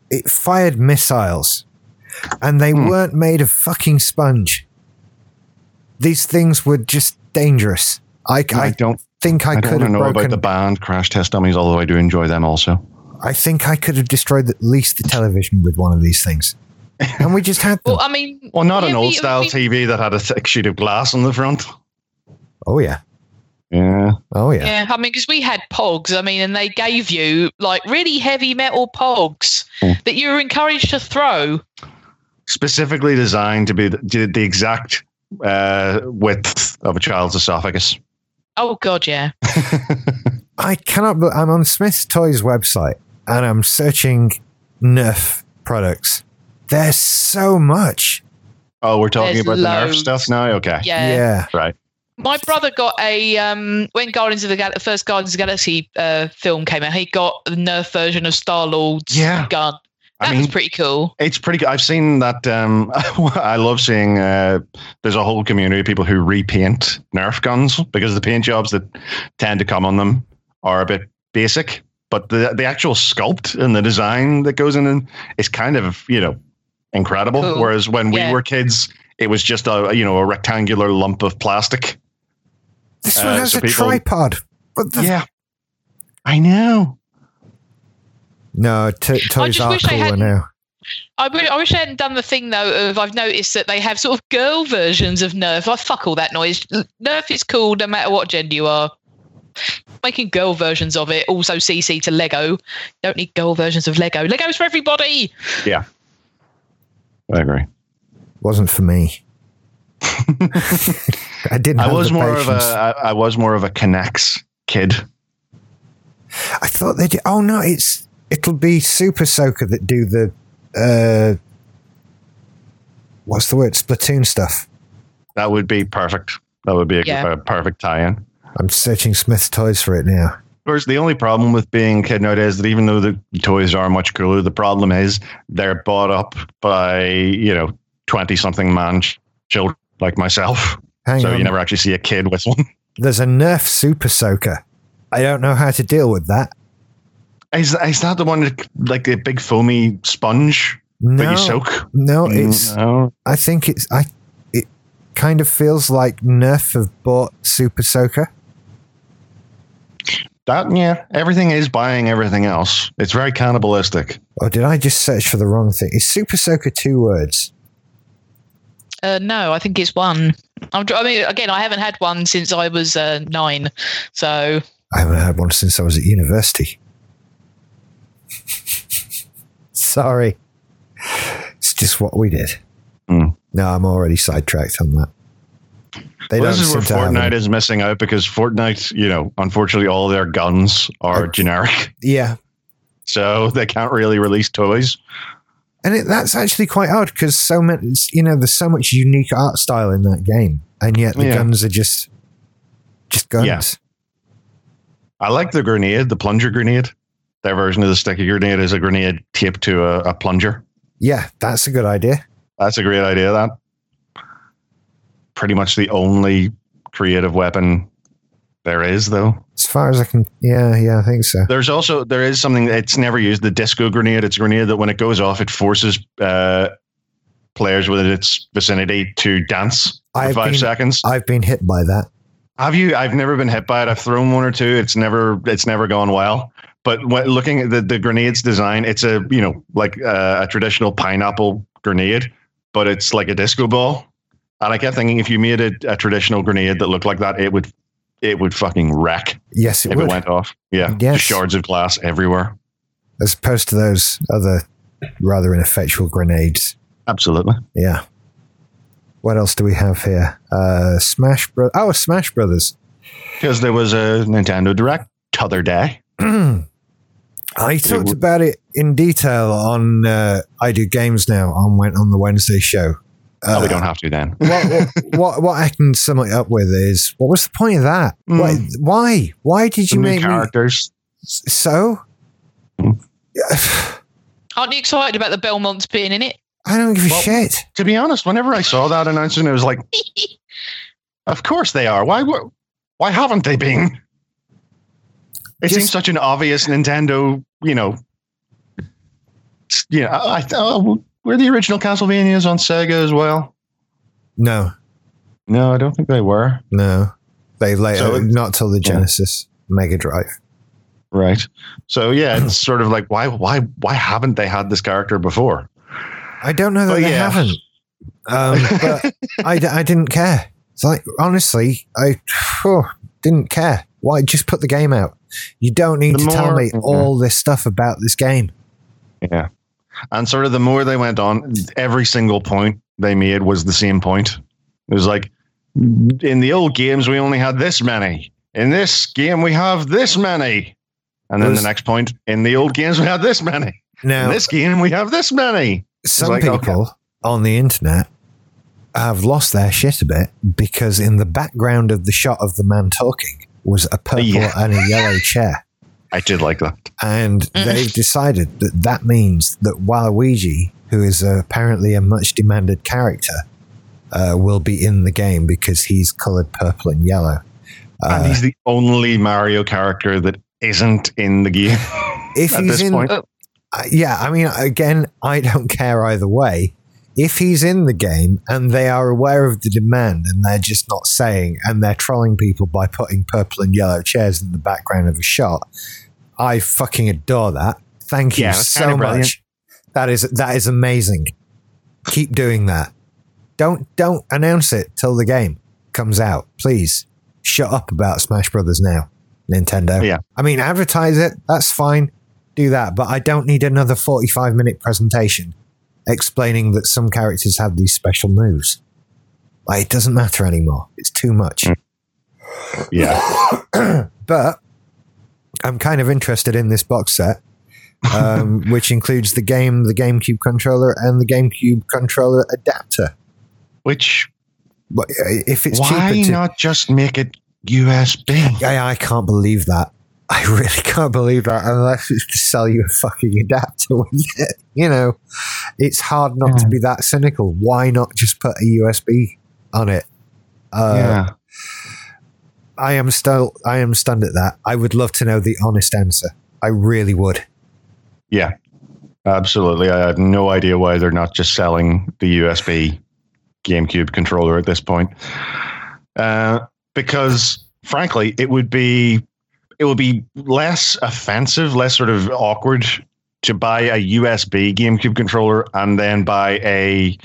it fired missiles, and they Hmm. weren't made of fucking sponge. These things were just dangerous. I, I, I don't. think I, I, don't could want to have know broken. about the band crash test dummies, although I do enjoy them also. I think I could have destroyed at least the television with one of these things, and we just had *laughs* them. Well, I mean, Well, not an old we- style we- TV that had a thick sheet of glass on the front. oh yeah, Yeah. oh yeah. Yeah, I mean, because we had pogs. I mean, and they gave you like really heavy metal pogs Hmm. that you were encouraged to throw. Specifically designed to be the, the the exact uh, width of a child's esophagus. Oh God, yeah. *laughs* I cannot. be- I'm on Smyths Toys website, and I'm searching Nerf products. There's so much. Oh, we're talking There's about the Nerf loads. stuff now? Okay. Yeah. yeah. Right. My brother got a um when Guardians of the Gal- first Guardians of the Galaxy uh, film came out. He got the Nerf version of Star Lord's Yeah. gun. That I was mean, pretty cool. it's pretty good. I've seen that. Um, *laughs* I love seeing uh, there's a whole community of people who repaint Nerf guns because the paint jobs that tend to come on them are a bit basic, but the the actual sculpt and the design that goes in is kind of you know incredible. Cool. Whereas when we were kids, it was just a you know a rectangular lump of plastic. This Uh, one has so a people- tripod. What the Yeah, I know. No, t- toys are wish cooler now. I, wi- I wish I hadn't done the thing though of I've noticed that they have sort of girl versions of Nerf. Like fuck all that noise. Nerf is cool no matter what gender you are. Making girl versions of it also CC to Lego. Don't need girl versions of Lego. Lego's for everybody. Yeah, I agree. Wasn't for me. *laughs* I didn't. I have was the more of a patience. I, I was more of a K'Nex kid. I thought they did. Oh no, it's it'll be Super Soaker that do the uh, what's the word? Splatoon stuff. That would be perfect. That would be a, Yeah. a perfect tie-in. I'm searching Smyths toys for it now. Of course, the only problem with being a kid nowadays is that even though the toys are much cooler, the problem is they're bought up by you know twenty something man ch- children like myself. Hang so on. you never actually see a kid with one. *laughs* There's a Nerf Super Soaker. I don't know how to deal with that. Is, is that the one that, like the big foamy sponge No, that you soak? no, Mm, it's. no. I think it's. I. It kind of feels like Nerf have bought Super Soaker. That yeah, everything is buying everything else. It's very cannibalistic. Oh, did I just search for the wrong thing? Is Super Soaker two words? Uh, no, I think it's one. I'm, I mean, again, I haven't had one since I was uh, nine. So I haven't had one since I was at university. *laughs* Sorry. It's just what we did. Hmm. No, I'm already sidetracked on that. They Well, don't this is where seem to have Fortnite is missing out because Fortnite, you know, unfortunately, all their guns are generic, Yeah. so they can't really release toys. And it, that's actually quite odd because so many, you know, there's so much unique art style in that game, and yet the Yeah. guns are just, just guns. Yeah. I like the grenade, the plunger grenade. Their version of the sticky grenade is a grenade taped to a, a plunger. Yeah, that's a good idea. That's a great idea. That pretty much the only creative weapon there is, though. As far as I can, yeah, yeah, I think so. There's also there is something it's never used. The disco grenade. It's a grenade that when it goes off, it forces uh, players within its vicinity to dance for I've five been- seconds. I've been hit by that. Have you? I've never been hit by it. I've thrown one or two. It's never it's never gone well. But when looking at the, the grenade's design, it's a you know like uh, a traditional pineapple grenade, but it's like a disco ball. And I kept thinking, if you made a, a traditional grenade that looked like that, it would it would fucking wreck Yes, it if would. it went off. Yeah, Yes. just shards of glass everywhere. as opposed to those other rather ineffectual grenades. Absolutely. Yeah. What else do we have here? Uh, Smash Bros. Oh, Smash Brothers. Because there was a Nintendo Direct t'other day. *clears throat* I talked about it in detail on uh, I Do Games Now on went on the Wednesday show. Oh, we Uh, don't have to then. what, what, *laughs* what what I can sum it up with is what was the point of that? Mm. Why, why why did you Some new make me characters. so? Mm. *sighs* aren't you excited about the Belmonts being in it? I don't give a Well- shit. To be honest, whenever I saw that announcement, it was like, *laughs* of course they are. Why? Why haven't they been? It Just- seems such an obvious Nintendo. You know. s- Yeah, I, I oh, were the original Castlevanias on Sega as well? No, No, I don't think they were. no, they later So it- not till the Genesis Mega Drive. Right. So yeah, it's sort of like why why why haven't they had this character before? I don't know that Well, they yeah. haven't, um, but *laughs* I, I didn't care. It's like honestly, I phew, didn't care. Why just put the game out? You don't need The to tell me Mhm. all this stuff about this game. Yeah. And sort of the more they went on, every single point they made was the same point. It was like, in the old games, we only had this many. In this game, we have this many. And then the next point, in the old games, we had this many. Now, In this game, we have this many. some like, people on the internet have lost their shit a bit because in the background of the shot of the man talking was a purple Yeah. and a yellow *laughs* chair. I did like that. And Mm. they've decided that that means that Waluigi, who is apparently a much demanded character, uh, will be in the game because he's colored purple and yellow. and Uh, he's the only Mario character that isn't in the game. if *laughs* at he's this in, point. uh, yeah, I mean, again, I don't *laughs* care either way. If he's in the game and they are aware of the demand and they're just not saying and they're trolling people by putting purple and yellow chairs in the background of a shot, I fucking adore that. Thank you Yeah, so much. That is that is amazing. Keep doing that. Don't don't announce it till the game comes out, please. Shut up about Smash Brothers now, Nintendo. Yeah. I mean, advertise it. That's fine. Do that, but I don't need another forty-five minute presentation explaining that some characters have these special moves. Like, it doesn't matter anymore. It's too much. Yeah. *coughs* But I'm kind of interested in this box set, um, *laughs* which includes the game, the GameCube controller, and the GameCube controller adapter. Which But uh, if it's why cheaper to, not just make it USB? I, I can't believe that. I really can't believe that unless it's to sell you a fucking adapter with it. You know, it's hard not to be that cynical. Why not just put a USB on it? Uh, yeah. I am still, I am stunned at that. I would love to know the honest answer. I really would. Yeah. Absolutely. I have no idea why they're not just selling the USB GameCube controller at this point. Uh, because frankly, it would be it would be less offensive, less sort of awkward to buy a USB GameCube controller and then buy a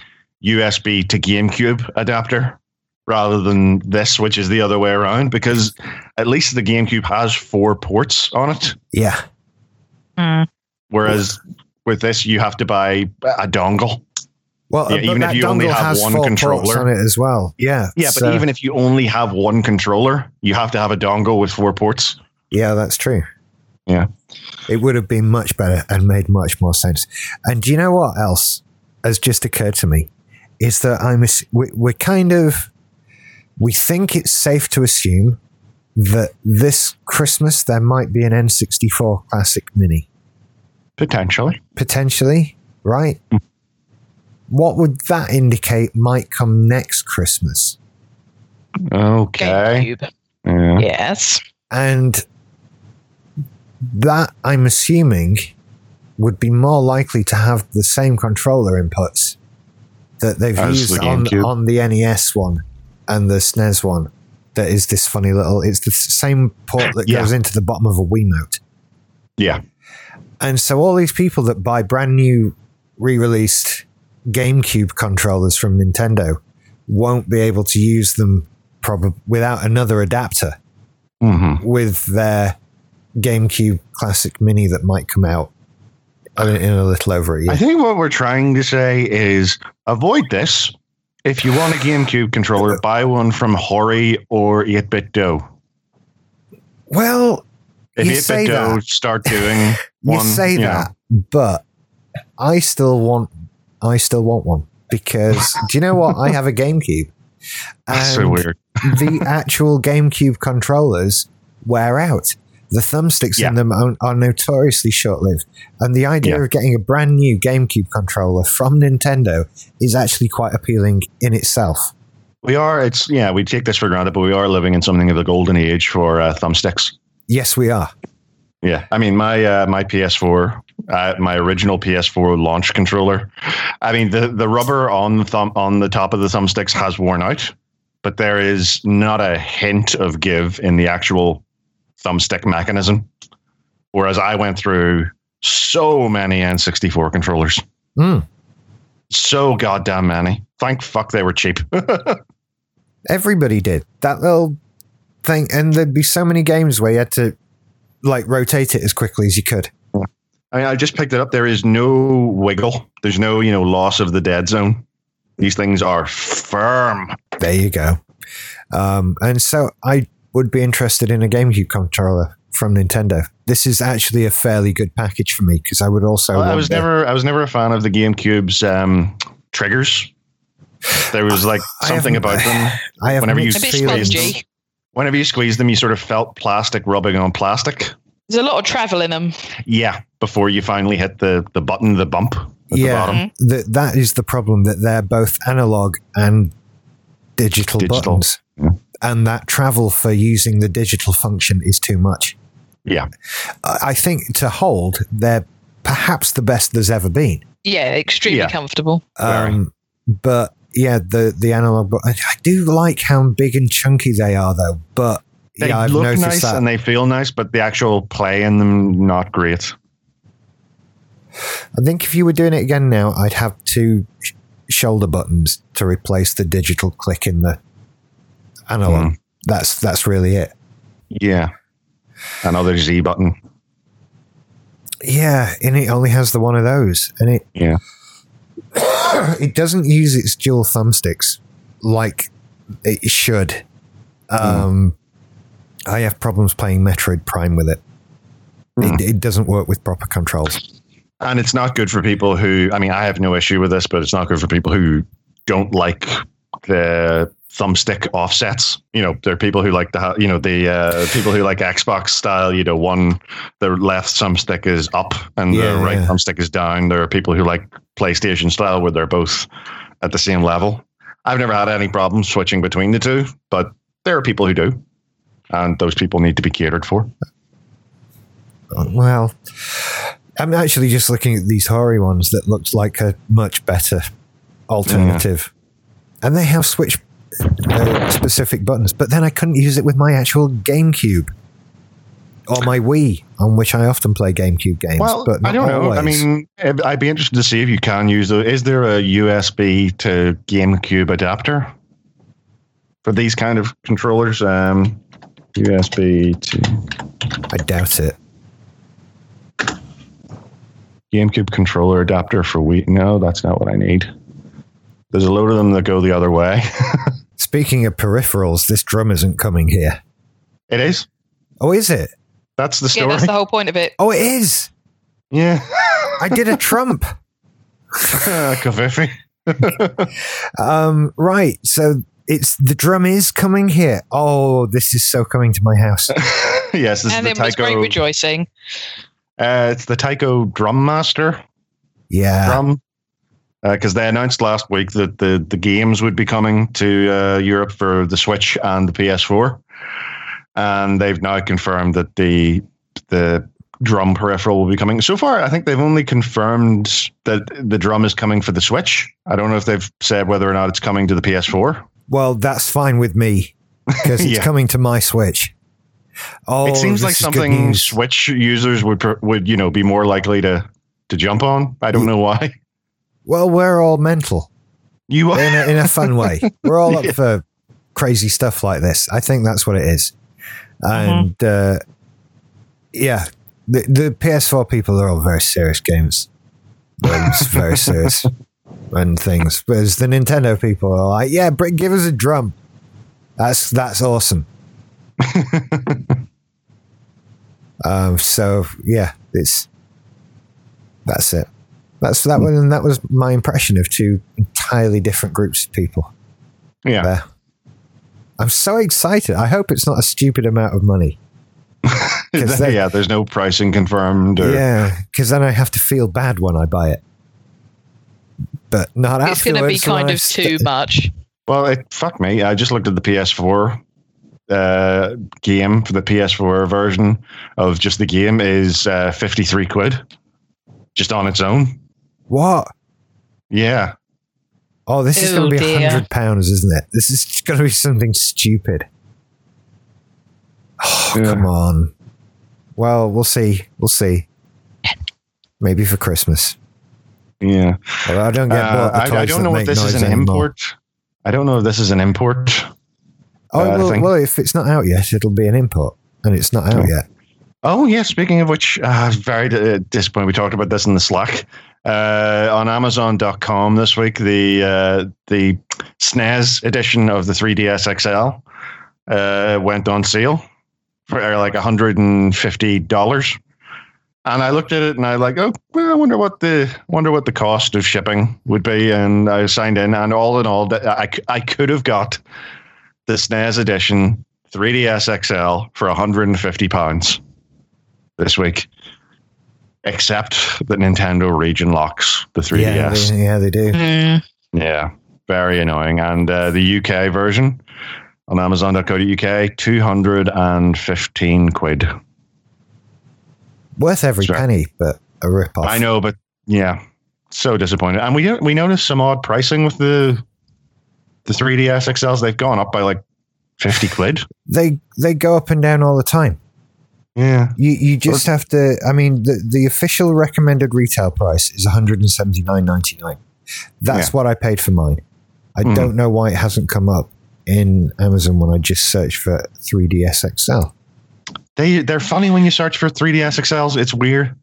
USB to GameCube adapter rather than this, which is the other way around. Because at least the GameCube has four ports on it. Yeah. Mm. Whereas with this, you have to buy a dongle. Well, Yeah, even if you only have has one four controller. ports on it as well. Yeah. Yeah, but so- even if you only have one controller, you have to have a dongle with four ports. Yeah, that's true. Yeah. It would have been much better and made much more sense. And do you know what else has just occurred to me? Is that I'm we- we're kind of we think it's safe to assume that this Christmas there might be an N64 Classic Mini Potentially. potentially, right? Hmm. What would that indicate might come next Christmas? Okay. Yeah. Yes. And that, I'm assuming, would be more likely to have the same controller inputs that they've As used the on, on the NES one and the SNES one. That is this funny little, it's the same port that Yeah. goes into the bottom of a Wiimote. Yeah. And so all these people that buy brand new re-released GameCube controllers from Nintendo won't be able to use them probably without another adapter hmm with their GameCube Classic Mini that might come out in in a little over a year. I think what we're trying to say is avoid this. If you want a GameCube controller, *laughs* buy one from Hori or 8BitDo. well, If You 8-Bit say that. start *laughs* doing you one, say you know, that, but I still want, I still want one because do you know what? I have a GameCube. *laughs* that's so weird. the actual GameCube controllers wear out. The thumbsticks Yeah. in them are, are notoriously short lived. And the idea Yeah. of getting a brand new GameCube controller from Nintendo is actually quite appealing in itself. We are, it's, yeah, we take this for granted, but we are living in something of a golden age for uh, thumbsticks. Yes, we are. Yeah, I mean my uh, my PS4, uh, my original PS4 launch controller. I mean the the rubber on the thumb on the top of the thumbsticks has worn out, but there is not a hint of give in the actual thumbstick mechanism. Whereas I went through so many N64 controllers, Mm. so goddamn many. Thank fuck they were cheap. *laughs* Everybody did that little thing, and there'd be so many games where you had to like rotate it as quickly as you could. I mean, I just picked it up. There is no wiggle. There's no you know loss of the dead zone. These things are firm. There you go. Um, and so I would be interested in a GameCube controller from Nintendo. This is actually a fairly good package for me because I would also. Well, I was the- never I was never a fan of the GameCube's um, triggers. There was like I something haven't- about them. *sighs* I have whenever you A mixed bit feelings. spongy. Whenever you squeezed them, you sort of felt plastic rubbing on plastic. There's a lot of travel in them. Yeah, before you finally hit the the button, the bump at the Yeah, bottom. that that is the problem that they're both analog and digital, Digital. buttons, Yeah. And that travel for using the digital function is too much. Yeah, I I think to hold, they're perhaps the best there's ever been. Yeah, extremely Yeah. comfortable. Um, but yeah, the the analog. But I I do like how big and chunky they are, though. But they yeah, I've look noticed nice that. and they feel nice, but the actual play in them not great. I think if you were doing it again now, I'd have two sh- shoulder buttons to replace the digital click in the analog. Hmm. That's that's really it. Yeah, another Z button. Yeah, and it only has the one of those, and it Yeah, *coughs* it doesn't use its dual thumbsticks like it should. Um, I have problems playing Metroid Prime with it. It, it doesn't work with proper controls. And it's not good for people who, I mean, I have no issue with this, but it's not good for people who don't like the thumbstick offsets. You know, there are people who like the, you know, the uh, people who like Xbox style, you know, one, the left thumbstick is up and Yeah, the right yeah. thumbstick is down. There are people who like PlayStation style where they're both at the same level. I've never had any problem switching between the two, but there are people who do. And those people need to be catered for. Well, I'm actually just looking at these Hori ones that looks like a much better alternative. And they have Switch uh, specific buttons, but then I couldn't use it with my actual GameCube or my Wii, on which I often play GameCube games. Well, but I don't know. I mean, I'd I'd be interested to see if you can use the. Is there a USB to GameCube adapter for these kind of controllers? Um, USB to I doubt it. GameCube controller adapter for Wii. No, that's not what I need. There's a load of them that go the other way. *laughs* Speaking of peripherals, this drum isn't coming here. it is. Oh, is it? That's the Yeah, story. that's the whole point of it. Oh, it is. yeah. *laughs* I did a Trump. *laughs* Covfefe. *laughs* Um, right. So it's the drum is coming here. Oh, this is so coming to my house. yes, this and is it the was great rejoicing. Uh, it's the Taiko Drum Master. Yeah. drum because they announced last week that the, the games would be coming to uh, Europe for the Switch and the PS4, and they've now confirmed that the the drum peripheral will be coming. So far, I think they've only confirmed that the drum is coming for the Switch. I don't know if they've said whether or not it's coming to the PS4. Well, that's fine with me because *laughs* it's Yeah. coming to my Switch. Oh, it seems like something. Switch users would would you know be more likely to to jump on. I don't know why. Well, we're all mental You in are. a, in a fun way. *laughs* We're all up Yeah. for crazy stuff like this. I think that's what it is. And uh, yeah, the, the PS4 people are all very serious games. Very serious *laughs* and things. Whereas the Nintendo people are like, yeah, give us a drum. That's that's awesome. *laughs* um, so yeah, it's that's it. That's that one, and that was my impression of two entirely different groups of people yeah. there. I'm so excited. I hope it's not a stupid amount of money. *laughs* they- yeah, there's no pricing confirmed. Or, Yeah, because then I have to feel bad when I buy it. But not It's going to be kind of st- too much. Well, it, fuck me. I just looked at the PS4 uh, game for the PS4 version of just the game is uh, 53 quid just on its own. What? Yeah. Oh, this is going Oh, to be a hundred pounds, isn't it? This is *laughs* going to be something stupid. Oh, Yeah. come on. Well, we'll see. We'll see. Maybe for Christmas. Yeah. Although I don't get Uh, bought the I, I don't know if this is an anymore. import. I don't know if this is an import. Oh, uh, well, well, if it's not out yet, it'll be an import, and it's not out Oh. yet. Oh, yeah. Speaking of which, uh, very uh, disappointed. We talked about this in the Slack. Uh, on Amazon.com this week, the uh, the SNES edition of the 3DS XL uh, went on sale for uh, like $150. And I looked at it and I like, oh, well, I wonder what the wonder what the cost of shipping would be. And I signed in, and all in all, I I could have got the SNES edition 3DS XL for 150 pounds this week, except that Nintendo region locks the 3DS. Yeah, they, yeah, they do. Mm. Yeah, very annoying. And uh, the UK version on Amazon.co.uk, 215 quid. Worth every Sure. penny, but a rip off. I know, but yeah, so disappointed. And we we noticed some odd pricing with the the 3DS XLs. They've gone up by like 50 quid. They they go up and down all the time. Yeah. You you just have to. I mean, the the official recommended retail price is one hundred and seventy nine ninety nine. That's Yeah. what I paid for mine. I Mhm. don't know why it hasn't come up in Amazon when I just searched for 3DS XL. They they're funny when you search for 3DS XLs. It's weird.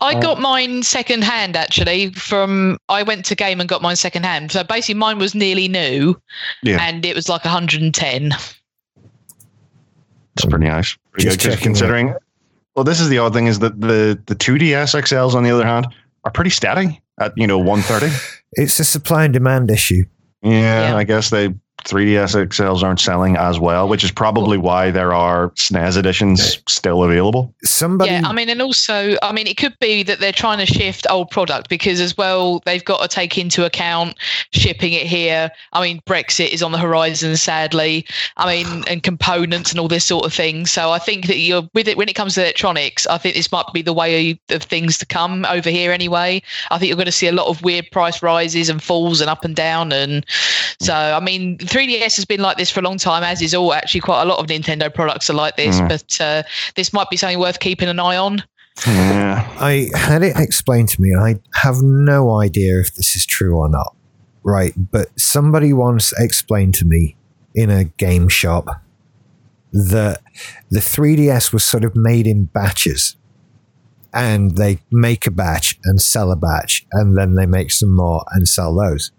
I Uh, got mine second hand actually from I went to game and got mine second hand. So basically mine was nearly new Yeah. and it was like 110. It's mm. pretty nice. Pretty Just good, 'cause checking considering. Well, this is the odd thing is that the the 2DS XLs on the other hand are pretty steady at you know 130. *sighs* It's a supply and demand issue. Yeah, Yeah. I guess they 3DS XLs aren't selling as well, which is probably why there are SNES editions still available. Somebody, Yeah, I mean, and also, I mean, it could be that they're trying to shift old product because, as well, they've got to take into account shipping it here. I mean, Brexit is on the horizon, sadly. I mean, *sighs* and components and all this sort of thing. So I think that you're with it when it comes to electronics. I think this might be the way of things to come over here anyway. I think you're going to see a lot of weird price rises and falls and up and down. And so, I mean, 3DS has been like this for a long time, as is all actually quite a lot of Nintendo products are like this. Mm. But uh, this might be something worth keeping an eye on. Yeah. I had it explained to me, and I have no idea if this is true or not. Right, but somebody once explained to me in a game shop that the 3DS was sort of made in batches. And they make a batch and sell a batch, and then they make some more and sell those.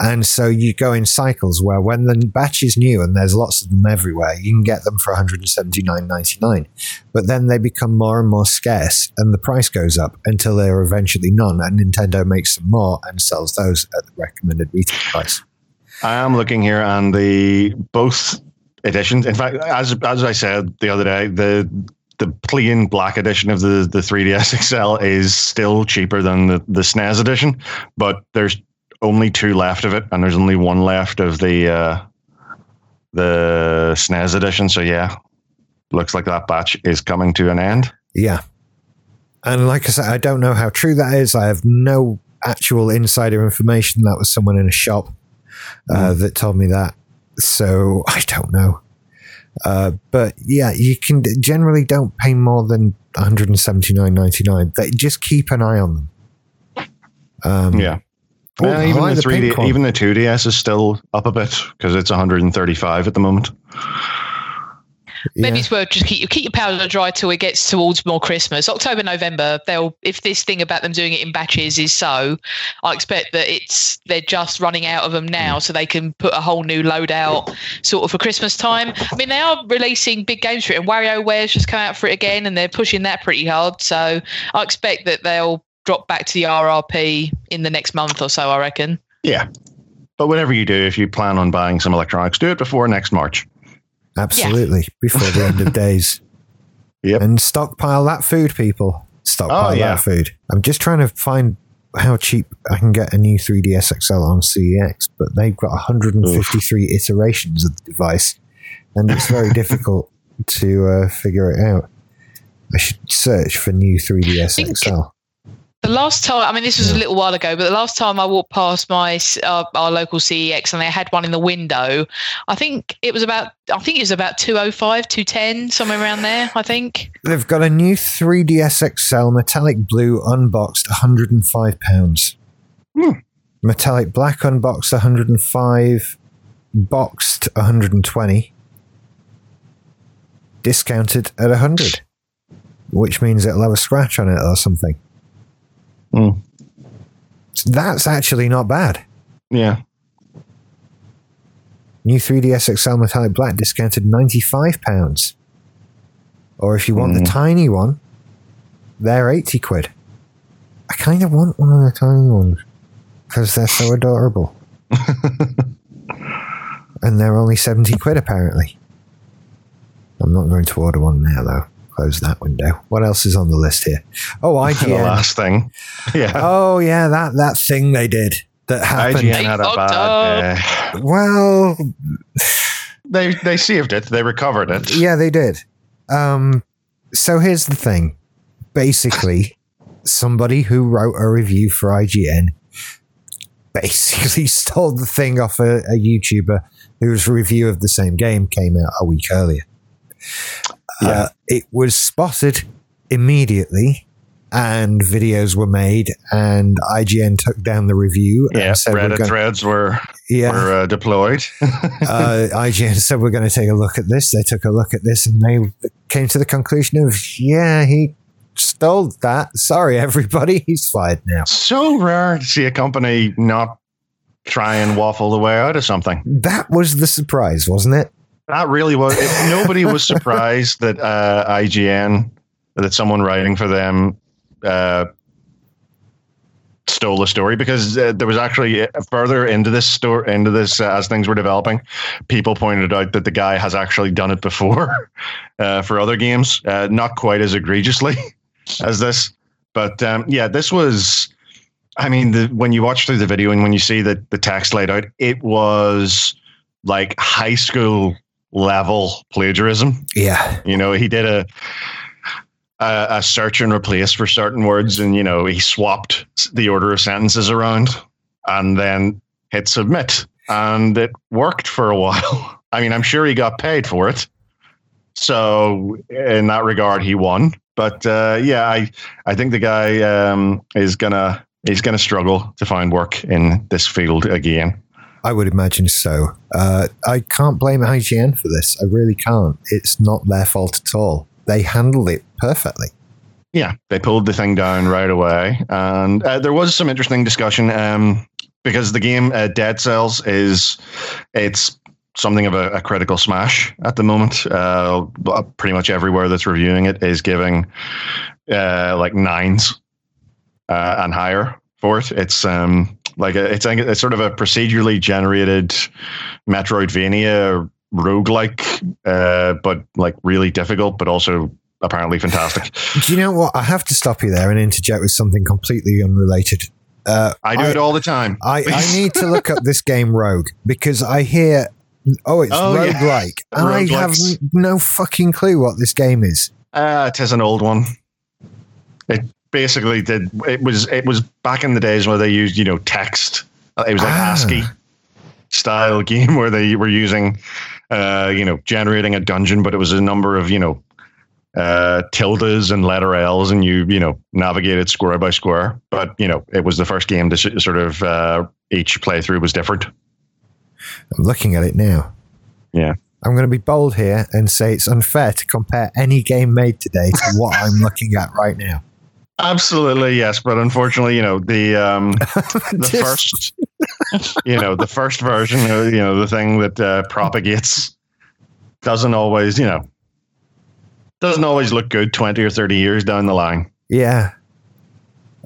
And so you go in cycles where when the batch is new and there's lots of them everywhere, you can get them for 179.99 but then they become more and more scarce and the price goes up until they're eventually none and nintendo makes some more and sells those at the recommended retail price I am looking here, on the both editions. In fact, as as I said the other day, the the plain black edition of the the 3DS XL is still cheaper than the the SNES edition, but there's only two left of it, and there's only one left of the uh, the SNES edition. So yeah, looks like that batch is coming to an end. yeah. And like i said i don't know how true that is. I have no actual insider information. That was someone in a shop uh, that told me that. So i don't know. Uh, but yeah you can generally don't pay more than 179.99 they just keep an eye on them. Um, Yeah. Oh, I even the the 3D, even the 2DS is still up a bit because it's 135 at the moment. Maybe yeah. it's worth just keep keep your powder dry till it gets towards more Christmas. October, November, they'll if this thing about them doing it in batches is so, I expect that it's they're just running out of them now, so they can put a whole new load out sort of for Christmas time. I mean, they are releasing big games for it, and WarioWare's just come out for it again, and they're pushing that pretty hard. So I expect that they'll drop back to the RRP in the next month or so. I reckon. Yeah. But whatever you do, if you plan on buying some electronics, do it before next March. Absolutely. Before the end of *laughs* days. Yep. And stockpile that food, people. Stockpile Oh, yeah. that food. I'm just trying to find how cheap I can get a new 3DS XL on CEX, but they've got 153 iterations of the device, and it's very *laughs* difficult to uh, figure it out. I should search for new 3DS Think- XL. The last time, I mean, this was a little while ago, but the last time I walked past my uh, our local CEX and they had one in the window, I think it was about, I think it was about 205, 210, somewhere around there, I think. They've got a new 3DS XL metallic blue unboxed, 105 pounds. Hmm. Metallic black unboxed, 105. Boxed, 120. Discounted at 100. Which means it'll have a scratch on it or something. So that's actually not bad. Yeah. New 3DS XL metallic black discounted 95 pounds. Or if you want the Mm. tiny one, they're 80 quid. I kind of want one of the tiny ones because they're so adorable. *laughs* and they're only 70 quid apparently. I'm not going to order one now though. Close that window. What else is on the list here? Oh, IGN. *laughs* The last thing. *laughs* Yeah. oh yeah, that that thing they did that happened. IGN had a They bad day. Well, They they saved it. They recovered it. Yeah, they did. Um, so here's the thing. Basically, somebody who wrote a review for IGN basically *laughs* stole the thing off a, a YouTuber whose review of the same game came out a week earlier. Uh, it was spotted immediately and videos were made and IGN took down the review Yeah. and said we're gonna- threads were Yeah. were uh, deployed. *laughs* uh, IGN said we're going to take a look at this. They took a look at this and they came to the conclusion of, yeah, he stole that. Sorry, everybody. *laughs* He's fired now. so rare to see a company not try and waffle the way out of something. That was the surprise, wasn't it? That really was. It, nobody was *laughs* surprised that uh, IGN, that someone writing for them, uh, stole the story because uh, there was actually uh, further into this story, into this uh, as things were developing, people pointed out that the guy has actually done it before *laughs* uh, for other games, uh, not quite as egregiously *laughs* as this, but um, yeah, this was. I mean, the, when you watch through the video and when you see the, the text laid out, it was like high school level plagiarism. Yeah. You know, he did a, a a search and replace for certain words, and you know, he swapped the order of sentences around, and then hit submit, and it worked for a *laughs* while. I mean, I'm sure he got paid for it, so in that regard, he won. But uh, yeah, I I think the guy um, is gonna he's gonna struggle to find work in this field again. I would imagine so. Uh, I can't blame IGN for this. I really can't. It's not their fault at all. They handled it perfectly. Yeah, they pulled the thing down right away, and uh, there was some interesting discussion um, because the game uh, Dead Cells is it's something of a, a critical smash at the moment. Uh, pretty much everywhere that's reviewing it is giving uh, like nines uh, and higher for it. It's um, like it's, it's sort of a procedurally generated Metroidvania roguelike, uh, but like really difficult, but also apparently fantastic. *laughs* Do you know what? I have to stop you there and interject with something completely unrelated. Uh, I do it all the time. I, I *laughs* need to look up this game Rogue because I hear, oh, it's Oh, yeah. roguelike. And *laughs* I have no fucking clue what this game is. Uh, it is an old one. It basically did. It was it was back in the days where they used you know text. It was like Ah. ASCII style *laughs* game where they were using, uh, you know, generating a dungeon, but it was a number of you know, uh, tildes and letter L's, and you you know navigated square by square. But you know, it was the first game to sh- sort of uh, each playthrough was different. I'm looking at it now. Yeah. I'm going to be bold here and say it's unfair to compare any game made today to what I'm looking at right now. Absolutely, yes, but unfortunately, you know the um, *laughs* the first, you know, the first version, uh, you know, the thing that uh, propagates doesn't always, you know, doesn't always look good twenty or thirty years down the line. Yeah.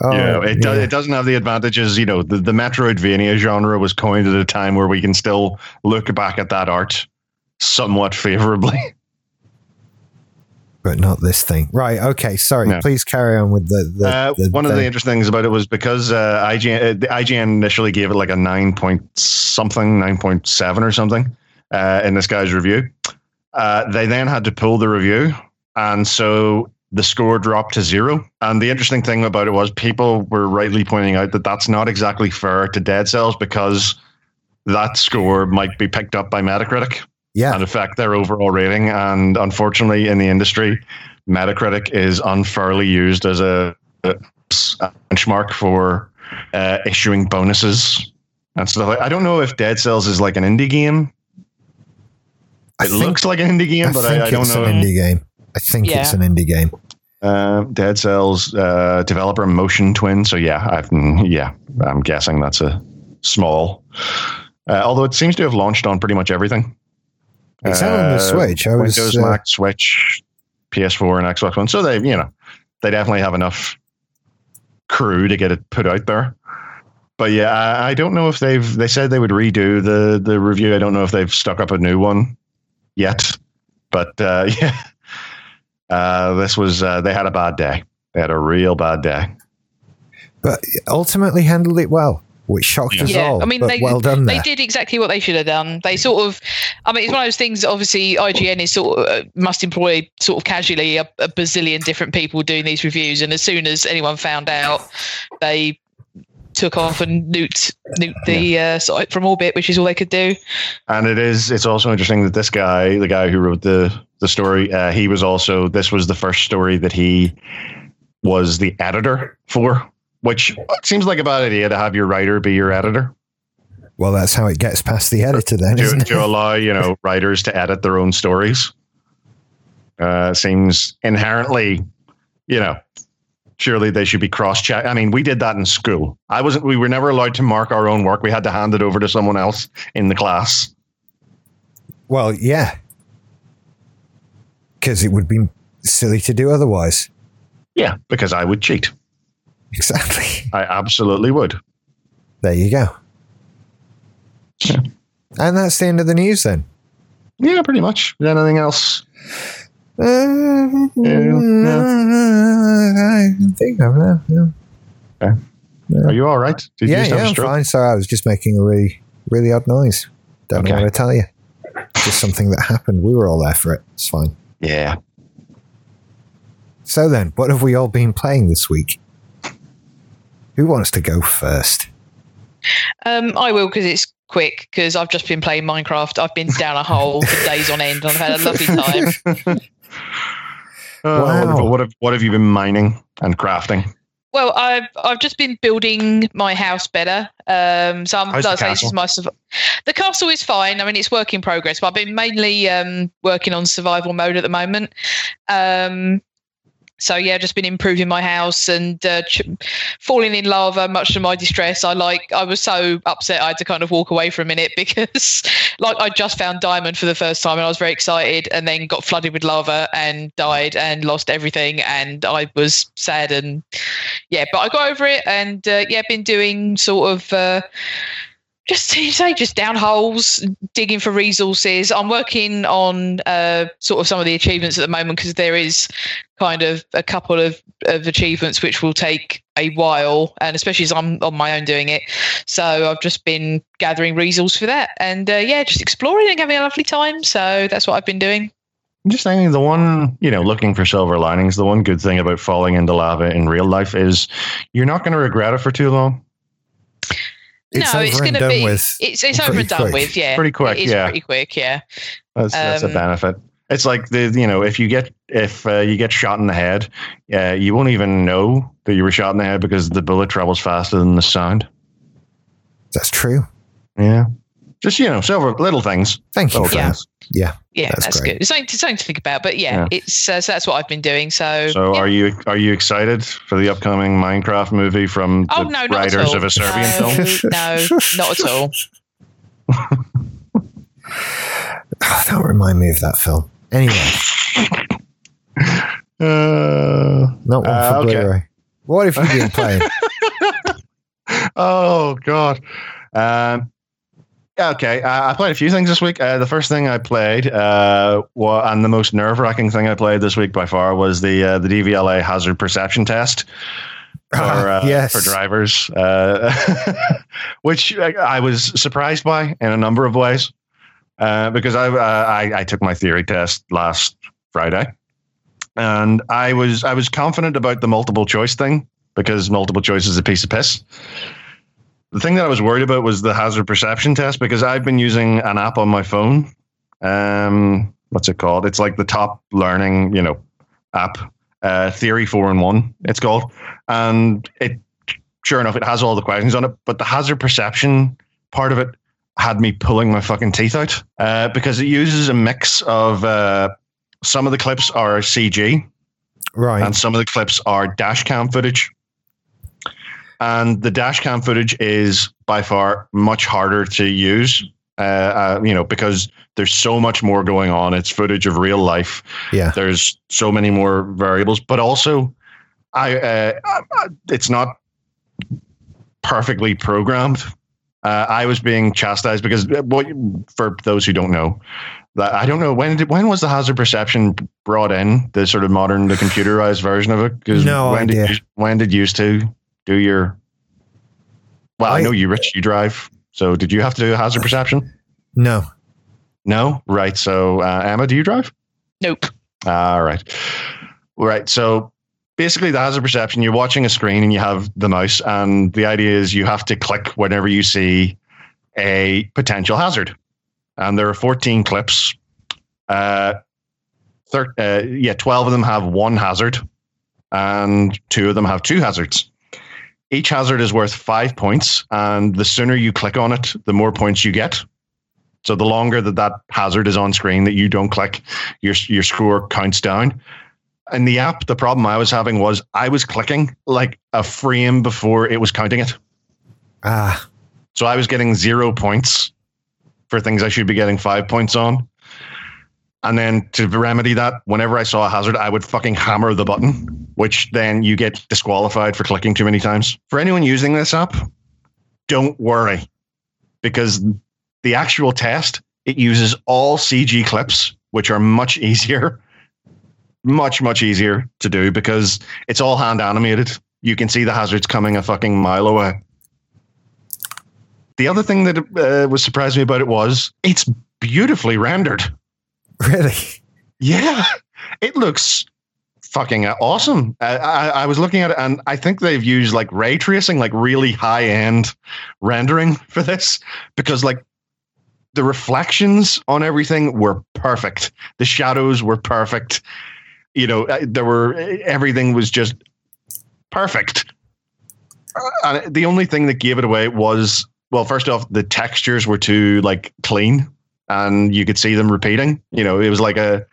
Oh, you know, it, do, it doesn't have the advantages. You know, the, the Metroidvania genre was coined at a time where we can still look back at that art somewhat favorably. *laughs* but not this thing. Right. Okay. Sorry. No. Please carry on with the. the, Uh, the one of the interesting things about it was because uh, IGN, uh, the IGN initially gave it like a nine point something, nine point seven or something uh, in this guy's review. Uh, they then had to pull the review, and so the score dropped to zero. And the interesting thing about it was people were rightly pointing out that that's not exactly fair to Dead Cells because that score might be picked up by Metacritic yeah. and affect their overall rating. And unfortunately, in the industry, Metacritic is unfairly used as a, a benchmark for uh, issuing bonuses and stuff. like I don't know if Dead Cells is like an indie game. I It think- looks like an indie game, I but think I, I don't it's know. an indie game. I think Yeah. it's an indie game. Uh, Dead Cells uh, developer Motion Twin. So yeah, I've, yeah, I'm guessing that's a small. Uh, although it seems to have launched on pretty much everything. It's out on the Uh, Switch. I was, Windows, uh, Mac, Switch, PS4, and Xbox One. So they, you know, they definitely have enough crew to get it put out there. But yeah, I, I don't know if they've. They said they would redo the the review. I don't know if they've stuck up a new one yet. But uh, *laughs* yeah, uh, this was. Uh, they had a bad day. They had a real bad day. But ultimately handled it well, which shocked us Yeah, all. I mean, but they- well done They there. did exactly what they should have done. They sort of, I mean, it's one of those things. Obviously, IGN is sort of uh, must employ sort of casually a, a bazillion different people doing these reviews, and as soon as anyone found out, they took off and nuked nuked the uh, site from orbit, which is all they could do. And it is. It's also interesting that this guy, the guy who wrote the the story, uh, he was also. This was the first story that he was the editor for, which seems like a bad idea to have your writer be your editor. Well, that's how it gets past the editor, then, to, isn't it? to allow you know *laughs* writers to edit their own stories uh, seems inherently, you know, surely they should be cross check. I mean, we did that in school. I wasn't. We were never allowed to mark our own work. We had to hand it over to someone else in the class. Well, yeah, because it would be silly to do otherwise. Yeah, because I would cheat. Exactly. I absolutely would. There you go. Yeah. And that's the end of the news then. Yeah, pretty much. Is there anything else? Uh, I think I'm there. Yeah, Are you all right? Did yeah, yeah I'm fine. Sorry, I was just making a really, really odd noise. Don't know what to tell you. Just something that happened. We were all there for it. It's fine. Yeah. So then, what have we all been playing this week? Who wants to go first? Um, I will because it's quick because I've just been playing Minecraft. I've been down a hole for days on end and I've had a lovely time. *laughs* Uh, Wow. wonderful. What have what have you been mining and crafting? Well, I've I've just been building my house better. Um, so I'm How's the like I say, this castle? is my the castle is fine. I mean, it's work in progress, but I've been mainly um, working on survival mode at the moment. Um, so yeah, just been improving my house and uh, ch- falling in lava. Much to my distress, I like. I was so upset I had to kind of walk away for a minute *laughs* because, like, I just found diamond for the first time and I was very excited, and then got flooded with lava and died and lost everything, and I was sad and yeah, but I got over it and uh, yeah, been doing sort of uh, just *laughs* you say just down holes, digging for resources. I'm working on uh, sort of some of the achievements at the moment because there is kind of a couple of, of achievements which will take a while, and especially as I'm on my own doing it. So I've just been gathering resources for that, and uh, yeah, just exploring and having a lovely time. So that's what I've been doing. I'm just thinking the one, you know, looking for silver linings, the one good thing about falling into lava in real life is you're not going to regret it for too long. It's no, over it's and going to done be. with it's it's over and done quick. with. Yeah, Pretty quick, It is yeah. pretty quick. Yeah. That's, that's a Um, benefit. It's like the you know if you get if uh, you get shot in the head, uh, you won't even know that you were shot in the head because the bullet travels faster than the sound. That's true. Yeah, just you know, several little things. Thank you. Yeah. things. Yeah. Yeah, That's that's, good. It's something, to- something to think about, but yeah, Yeah. it's uh, so that's what I've been doing. So, So yeah. are you are you excited for the upcoming Minecraft movie from the Oh no, writers of a Serbian no, film? *laughs* no, not at all. *laughs* Oh, don't remind me of that film. Anyway, *laughs* Uh, not one Uh, for okay. Blu-ray. What have you been playing? oh God. Um, yeah, okay, uh, I played a few things this week. Uh, the first thing I played, uh, wa- and the most nerve-wracking thing I played this week by far was the uh, the DVLA hazard perception test for Ah, uh, yes. for drivers, uh, *laughs* which I, was surprised by in a number of ways. Uh, because I, uh, I I took my theory test last Friday, and I was I was confident about the multiple choice thing because multiple choice is a piece of piss. The thing that I was worried about was the hazard perception test because I've been using an app on my phone. Um, what's it called? It's like the top learning, you know, app. Uh, Theory four in one. It's called, and it sure enough it has all the questions on it. But the hazard perception part of it had me pulling my fucking teeth out uh, because it uses a mix of uh, some of the clips are CG Right. and some of the clips are dash cam footage. And the dash cam footage is by far much harder to use, uh, uh, you know, because there's so much more going on. It's footage of real life. yeah. There's so many more variables, but also, I uh, uh, it's not perfectly programmed. Uh, I was being chastised because uh, what for those who don't know, that I don't know when did when was the hazard perception brought in the sort of modern the computerized version of it? Because No when idea. did you, when did you used to do your? Well, I, I- know you, Rich. You drive, so did you have to do a hazard perception? No. No, right. So uh, Emma, do you drive? Nope. All right. Right. So basically, the hazard perception, you're watching a screen and you have the mouse, and the idea is you have to click whenever you see a potential hazard. And there are 14 clips. Uh, thir- uh, yeah, 12 of them have one hazard, and two of them have two hazards. Each hazard is worth five points, and the sooner you click on it, the more points you get. So the longer that that hazard is on screen that you don't click, your your score counts down. In the app, the problem I was having was I was clicking like a frame before it was counting it. Ah, So I was getting zero points for things I should be getting five points on. And then to remedy that, whenever I saw a hazard, I would fucking hammer the button, which then you get disqualified for clicking too many times. For anyone using this app, don't worry because the actual test, it uses all CG clips, which are much *laughs* easier, much, much easier to do because it's all hand animated. You can see the hazards coming a fucking mile away. The other thing that uh, was surprised me about it was it's beautifully rendered. *laughs* really? Yeah, it looks fucking awesome. I, I, I was looking at it, and I think they've used like ray tracing, like really high end rendering for this, because like the reflections on everything were perfect. The shadows were perfect. You know, uh, there were everything was just perfect. Uh, And the only thing that gave it away was well, first off, the textures were too like clean, and you could see them repeating. You know, it was like a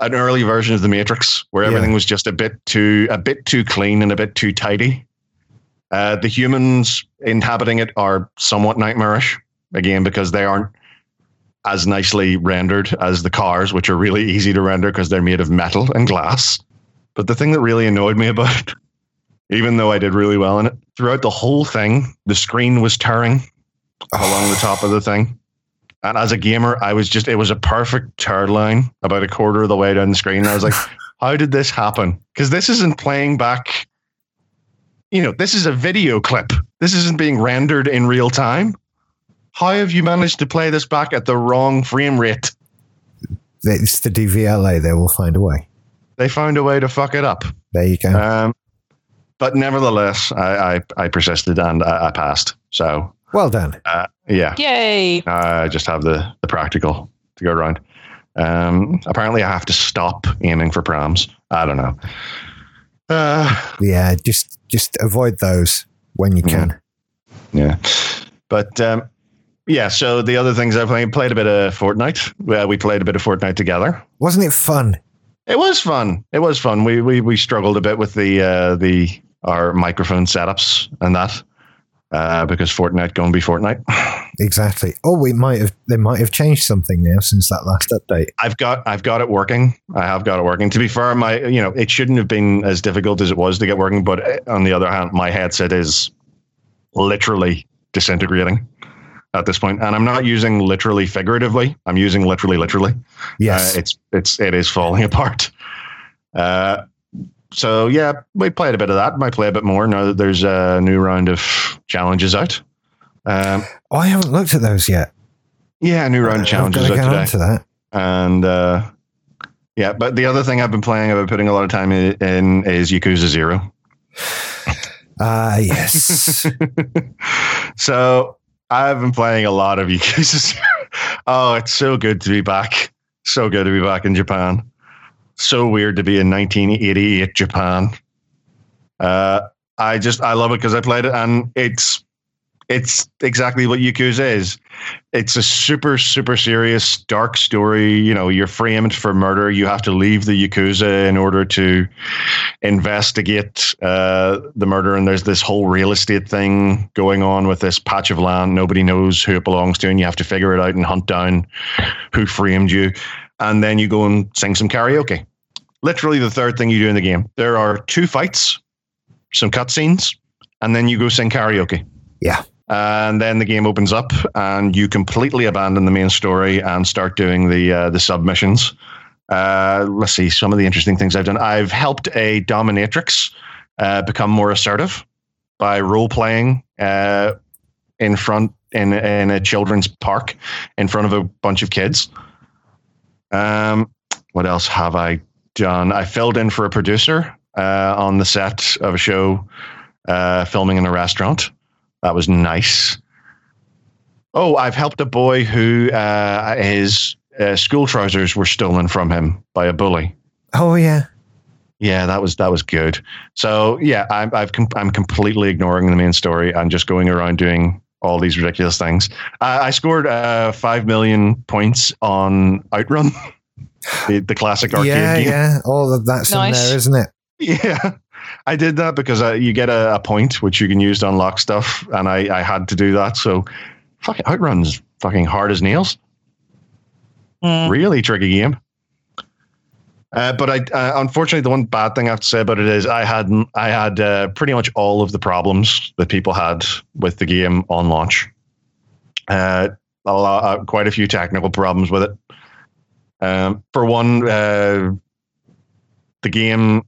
an early version of the Matrix where Yeah. everything was just a bit too a bit too clean and a bit too tidy. Uh, the humans inhabiting it are somewhat nightmarish again because they aren't as nicely rendered as the cars, which are really easy to render because they're made of metal and glass. But the thing that really annoyed me about it, even though I did really well in it, throughout the whole thing, the screen was tearing along the top of the thing. And as a gamer, I was just, it was a perfect turd line about a quarter of the way down the screen. I was like, *laughs* how did this happen? Because this isn't playing back, you know, this is a video clip. This isn't being rendered in real time. How have you managed to play this back at the wrong frame rate? It's the DVLA. They will find a way. They found a way to fuck it up. There you go. Um, but nevertheless, I, I, I persisted and I, I passed. So, well done. uh, yeah. Yay. I just have the, the practical to go around. Um, apparently, I have to stop aiming for prams. I don't know. Uh, Yeah, just just avoid those when you can. yeah, but um, yeah. So the other things I played played a bit of Fortnite. Uh, we played a bit of Fortnite together. Wasn't it fun? It was fun. It was fun. We we we struggled a bit with the uh, the our microphone setups and that uh, because Fortnite going to be Fortnite. *laughs* Exactly. Oh, we might have. They might have changed something now since that last update. I've got I've got it working. I have got it working. To be fair, my you know it shouldn't have been as difficult as it was to get working. But uh, on the other hand, my headset is literally disintegrating at this point, and I'm not using literally figuratively. I'm using literally literally. Yes. Uh, it's it's it is falling *laughs* apart. Uh, so yeah, we played a bit of that. Might play a bit more now that there's a new round of challenges out. Um, oh, I haven't looked at those yet. yeah, new round of I've challenges got to out get today. onto that. and uh, yeah, but the other thing I've been playing, I've been putting a lot of time in, is Yakuza Zero. *laughs* Ah, yes. *laughs* so I've been playing a lot of Yakuza Zero. *laughs* Oh, it's so good to be back. So good to be back in Japan. So weird to be in 1988 Japan. Uh, I just I love it because I played it and it's it's exactly what Yakuza is. It's a super super serious dark story. You know, you're framed for murder. You have to leave the Yakuza in order to investigate uh, the murder. And there's this whole real estate thing going on with this patch of land. Nobody knows who it belongs to, and you have to figure it out and hunt down who framed you. And then you go and sing some karaoke. Literally the third thing you do in the game. There are two fights, some cutscenes, and then you go sing karaoke. Yeah. And then the game opens up, and you completely abandon the main story and start doing the uh, the submissions. Uh, let's see some of the interesting things I've done. I've helped a dominatrix uh, become more assertive by role playing uh, in front in in a children's park in front of a bunch of kids. Um, what else have I done? I filled in for a producer uh, on the set of a show uh, filming in a restaurant. That was nice. Oh, I've helped a boy who uh, his uh, school trousers were stolen from him by a bully. oh, yeah. Yeah, that was that was good. So yeah, I'm I've com- I'm completely ignoring the main story I'm just going around doing all these ridiculous things. Uh, I scored uh, five million points on Outrun, *laughs* the, the classic arcade yeah, game. yeah. All of that's in there, isn't it? Yeah, I did that because uh, you get a, a point which you can use to unlock stuff, and I, I had to do that. So, fucking Outrun's fucking hard as nails. Mm. Really tricky game. Uh, but I, uh, unfortunately, the one bad thing I have to say about it is I had I had uh, pretty much all of the problems that people had with the game on launch. Uh, a lot, uh, quite a few technical problems with it. Um, for one, uh, the game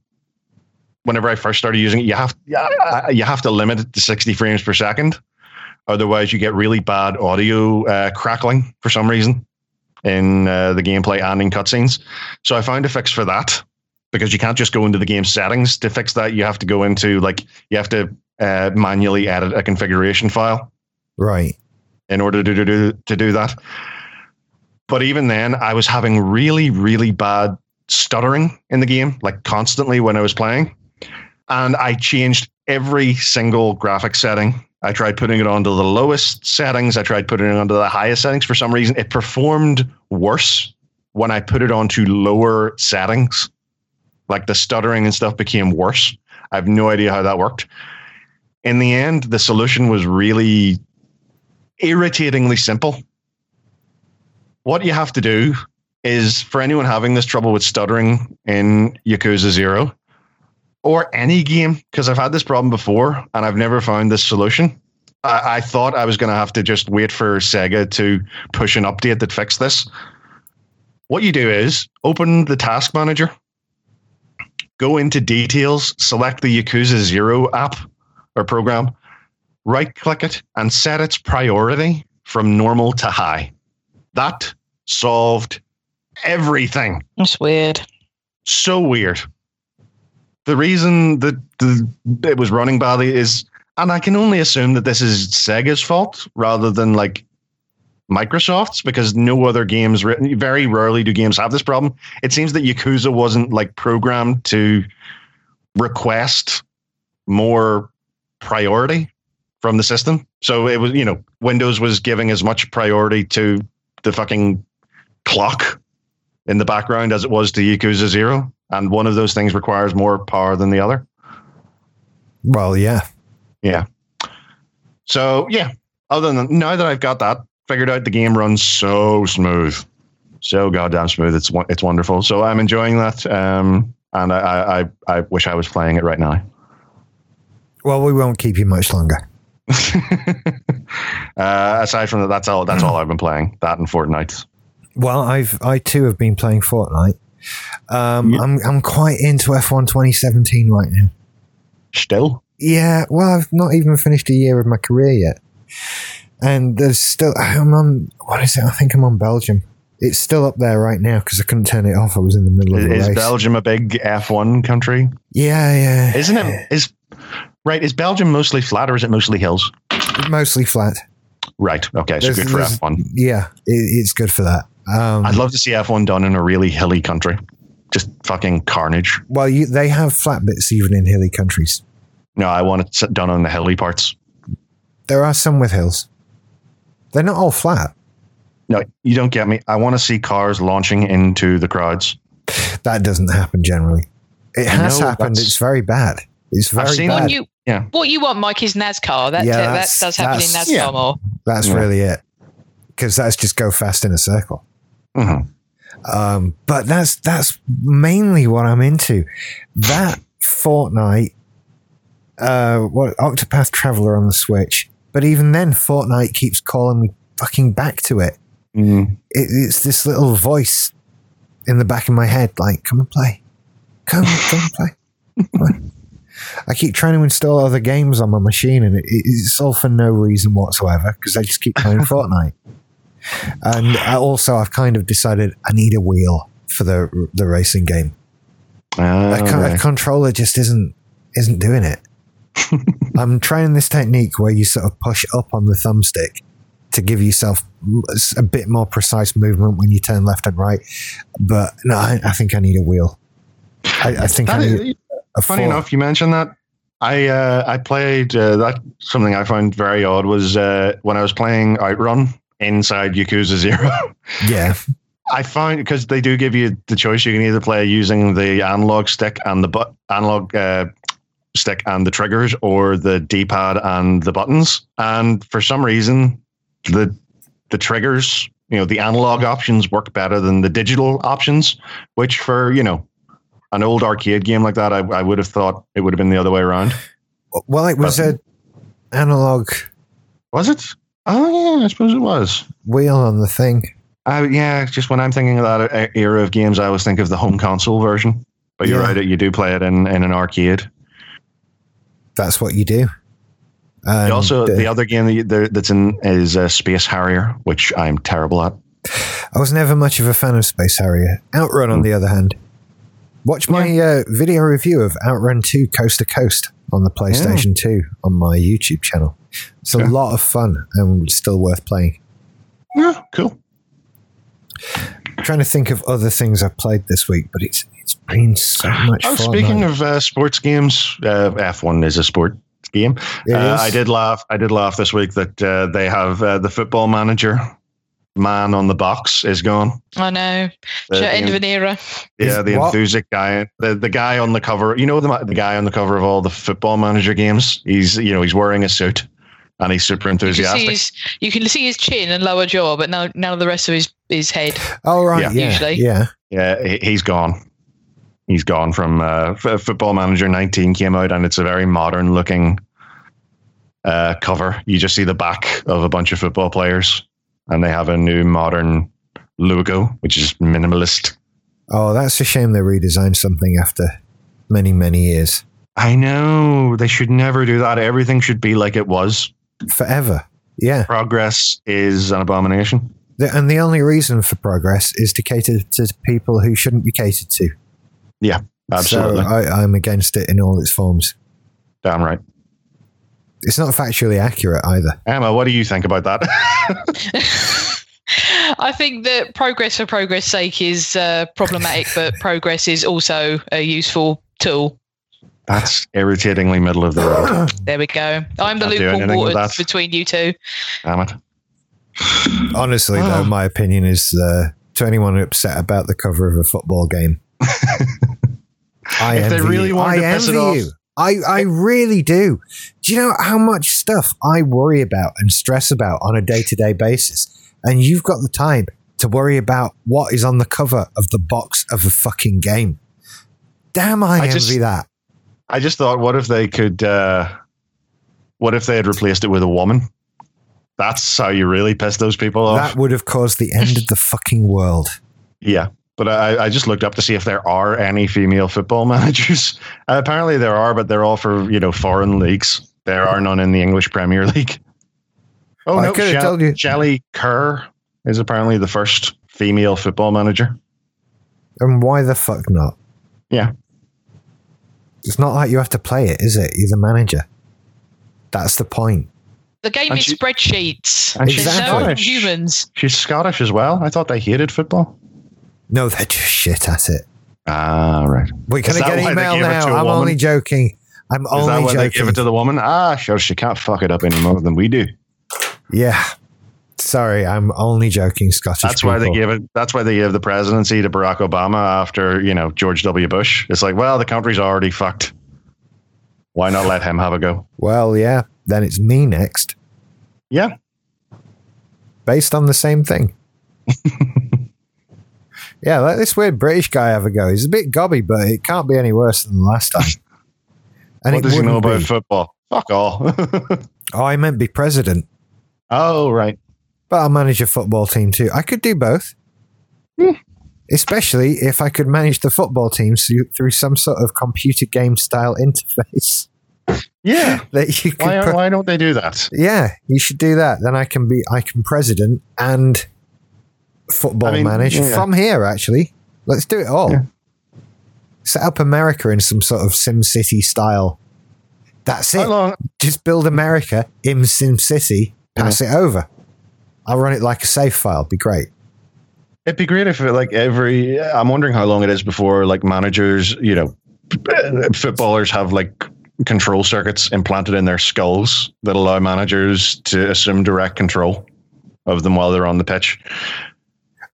whenever I first started using it, you have yeah, you have to limit it to 60 frames per second. Otherwise, you get really bad audio uh, crackling for some reason in uh, the gameplay and in cutscenes. So I found a fix for that because you can't just go into the game settings to fix that. You have to go into like you have to uh, manually edit a configuration file Right. in order to do to do that. But even then, I was having really, really bad stuttering in the game, like constantly when I was playing. And I changed every single graphic setting. I tried putting it onto the lowest settings. I tried putting it onto the highest settings. For some reason, it performed worse when I put it onto lower settings. Like the stuttering and stuff became worse. I have no idea how that worked. In the end, the solution was really irritatingly simple. What you have to do is for anyone having this trouble with stuttering in Yakuza Zero or any game, because I've had this problem before and I've never found this solution. I, I thought I was going to have to just wait for Sega to push an update that fixed this. What you do is open the task manager, go into details, select the Yakuza Zero app or program, right click it, and set its priority from normal to high. That solved everything. That's weird. So weird. The reason that the, it was running badly is, and I can only assume that this is Sega's fault rather than like Microsoft's because no other games, very rarely do games have this problem. It seems that Yakuza wasn't like programmed to request more priority from the system. So it was, you know, Windows was giving as much priority to the fucking clock in the background as it was to Yakuza Zero. And one of those things requires more power than the other. Well, yeah. Yeah. So yeah. Other than now that I've got that figured out, the game runs so smooth, so goddamn smooth. It's it's wonderful. So I'm enjoying that. Um, and I, I I I wish I was playing it right now. Well, we won't keep you much longer. *laughs* uh, aside from that, that's all. That's all I've been playing. That and Fortnite. Well, I've I too have been playing Fortnite. Um. I'm I'm quite into F1 2017 right now. Still, Yeah, well, I've not even finished a year of my career yet, and there's still I'm on what is it? I think I'm on Belgium. It's still up there right now because I couldn't turn it off. I was in the middle of the is race. Belgium a big F1 country? yeah, yeah, Isn't it? Is right? Is Belgium mostly flat or is it mostly hills? mostly flat. Right. Okay. So There's- good for there's- F1. Yeah, it, it's good for that. Um, I'd love to see F1 done in a really hilly country. Just fucking carnage. well, you, they have flat bits even in hilly countries. No, I want it done on the hilly parts. There are some with hills. They're not all flat. No, you don't get me. I want to see cars launching into the crowds. That doesn't happen generally. It has know, happened. It's very bad. It's very I've seen What bad. you Yeah. what you want, Mike, is NASCAR. That Yeah, that that's- does happen in that's- NASCAR yeah. more. That's Yeah. really it. Because that's just go fast in a circle. Mhm. Um, but that's that's mainly what I'm into. That Fortnite, uh, what Octopath Traveler on the Switch. But even then, Fortnite keeps calling me fucking back to it. Mm. it. It's this little voice in the back of my head, like, "Come and play, come, come and play." *laughs* Come on." I keep trying to install other games on my machine, and it, it's all for no reason whatsoever because I just keep playing *laughs* Fortnite. And I also, I've kind of decided I need a wheel for the the racing game. Ah, A, con- a controller just isn't isn't doing it. *laughs* I'm trying this technique where you sort of push up on the thumbstick to give yourself a bit more precise movement when you turn left and right. But no, I, I think I need a wheel. I, I think I need funny enough, you mentioned that. I uh, I played uh, that something I found very odd was uh, when I was playing Outrun inside Yakuza Zero. *laughs* Yeah, I found because they do give you the choice. You can either play using the analog stick and the but analog uh, stick and the triggers, or the D pad and the buttons. And for some reason, the the triggers, you know, the analog options work better than the digital options. Which for you know an old arcade game like that, I, I would have thought it would have been the other way around. well, it was a analog Was it? Oh yeah, I suppose it was. wheel on the thing. Uh, yeah, just when I'm thinking of that e- era of games, I always think of the home console version. But you're Yeah. right, you do play it in, in an arcade. That's what you do. Also, uh, the other game that you, that's in is uh, Space Harrier, which I'm terrible at. I was never much of a fan of Space Harrier. Outrun, on the other hand. Watch my uh, video review of Outrun 2 Coast to Coast on the PlayStation 2 on my YouTube channel. It's a lot of fun and still worth playing. Yeah, cool. trying to think of other things I've played this week, but it's it's been so much Oh, fun. speaking of uh, sports games, uh, F1 is a sport game. Uh. I did laugh. I did laugh this week that uh, they have uh, the football manager man on the box is gone. I know. The- Sure, end of an era. Yeah, the what? enthusiastic guy, the the guy on the cover. You know the the guy on the cover of all the football manager games. He's you know he's wearing a suit and he's super You can, see enthusiastic. his, you can see his chin and lower jaw, but now now the rest of his, his head. oh right, Yeah. yeah, Usually. yeah. Yeah, he, he's gone. He's gone from uh, F- Football Manager 19 came out and it's a very modern looking uh, cover. You just see the back of a bunch of football players and they have a new modern logo, which is minimalist. Oh, that's a shame they redesigned something after many many years. I know they should never do that. Everything should be like it was. Forever, yeah. Progress is an abomination. The, and the only reason for progress is to cater to people who shouldn't be catered to. Yeah, absolutely. So I, I'm against it in all its forms. Damn right. It's not factually accurate either. Emma, what do you think about that? *laughs* I think that progress for progress' sake is uh, problematic, but *laughs* progress is also a useful tool. That's irritatingly middle of the road. *clears throat* There we go. I'm the Can't do anything lukewarm water between you two. Damn it. Honestly, Ah. though, *sighs* my opinion is uh, to anyone upset about the cover of a football game. *laughs* I If they envy really you. wanted I to piss it envy off- you. I, I really do. Do you know how much stuff I worry about and stress about on a day to day basis? And you've got the time to worry about what is on the cover of the box of a fucking game. Damn, I, I envy just- that. I just thought, what if they could? Uh, what if they had replaced it with a woman? That's how you really piss those people off. That would have caused the end of the fucking world. yeah, but I, I just looked up to see if there are any female football *laughs* managers. Uh, apparently, there are, but they're all for you know foreign leagues. There are none in the English Premier League. *laughs* Oh I no, could have Shell- told you. Shelley Kerr is apparently the first female football manager. And why the fuck not? Yeah. It's not like you have to play it, is it? You're the manager. That's the point. The game And is she- spreadsheets. and she's There's no Scottish. humans. She's Scottish as well. I thought they hated football. No, they're just shit at it. Ah, right. Wait, can Is I that get an email now? to a I'm woman? only joking. I'm Is that only why they give it to the woman? Ah, sure, she can't fuck it up any more than we do. yeah. Sorry, I'm only joking, Scottish. That's why they people. gave it. That's why they gave the presidency to Barack Obama after you know George W. Bush. It's like, well, the country's already fucked. Why not let him have a go? Well, yeah. Then it's me next, Yeah, based on the same thing. *laughs* yeah, let this weird British guy have a go. He's a bit gobby, but it can't be any worse than the last time. And what does he know about be. football? Fuck all. *laughs* Oh, I meant be president. oh, right. but I'll manage a football team too. I could do both. Hmm. Especially if I could manage the football team through, some sort of computer game style *laughs* interface Yeah. *laughs* that you Why, put- why don't they do that? yeah, you should do that. Then I can be I can president and football I mean, manage yeah. from here. Actually, let's do it all. Yeah. Set up America in some sort of Sim City style. That's How it. long? Just build America in Sim City. Pass it over. I'll run it like a save file. Be great. It'd be great if it, like every. I'm wondering how long it is before like managers, you know, footballers have like control circuits implanted in their skulls that allow managers to assume direct control of them while they're on the pitch.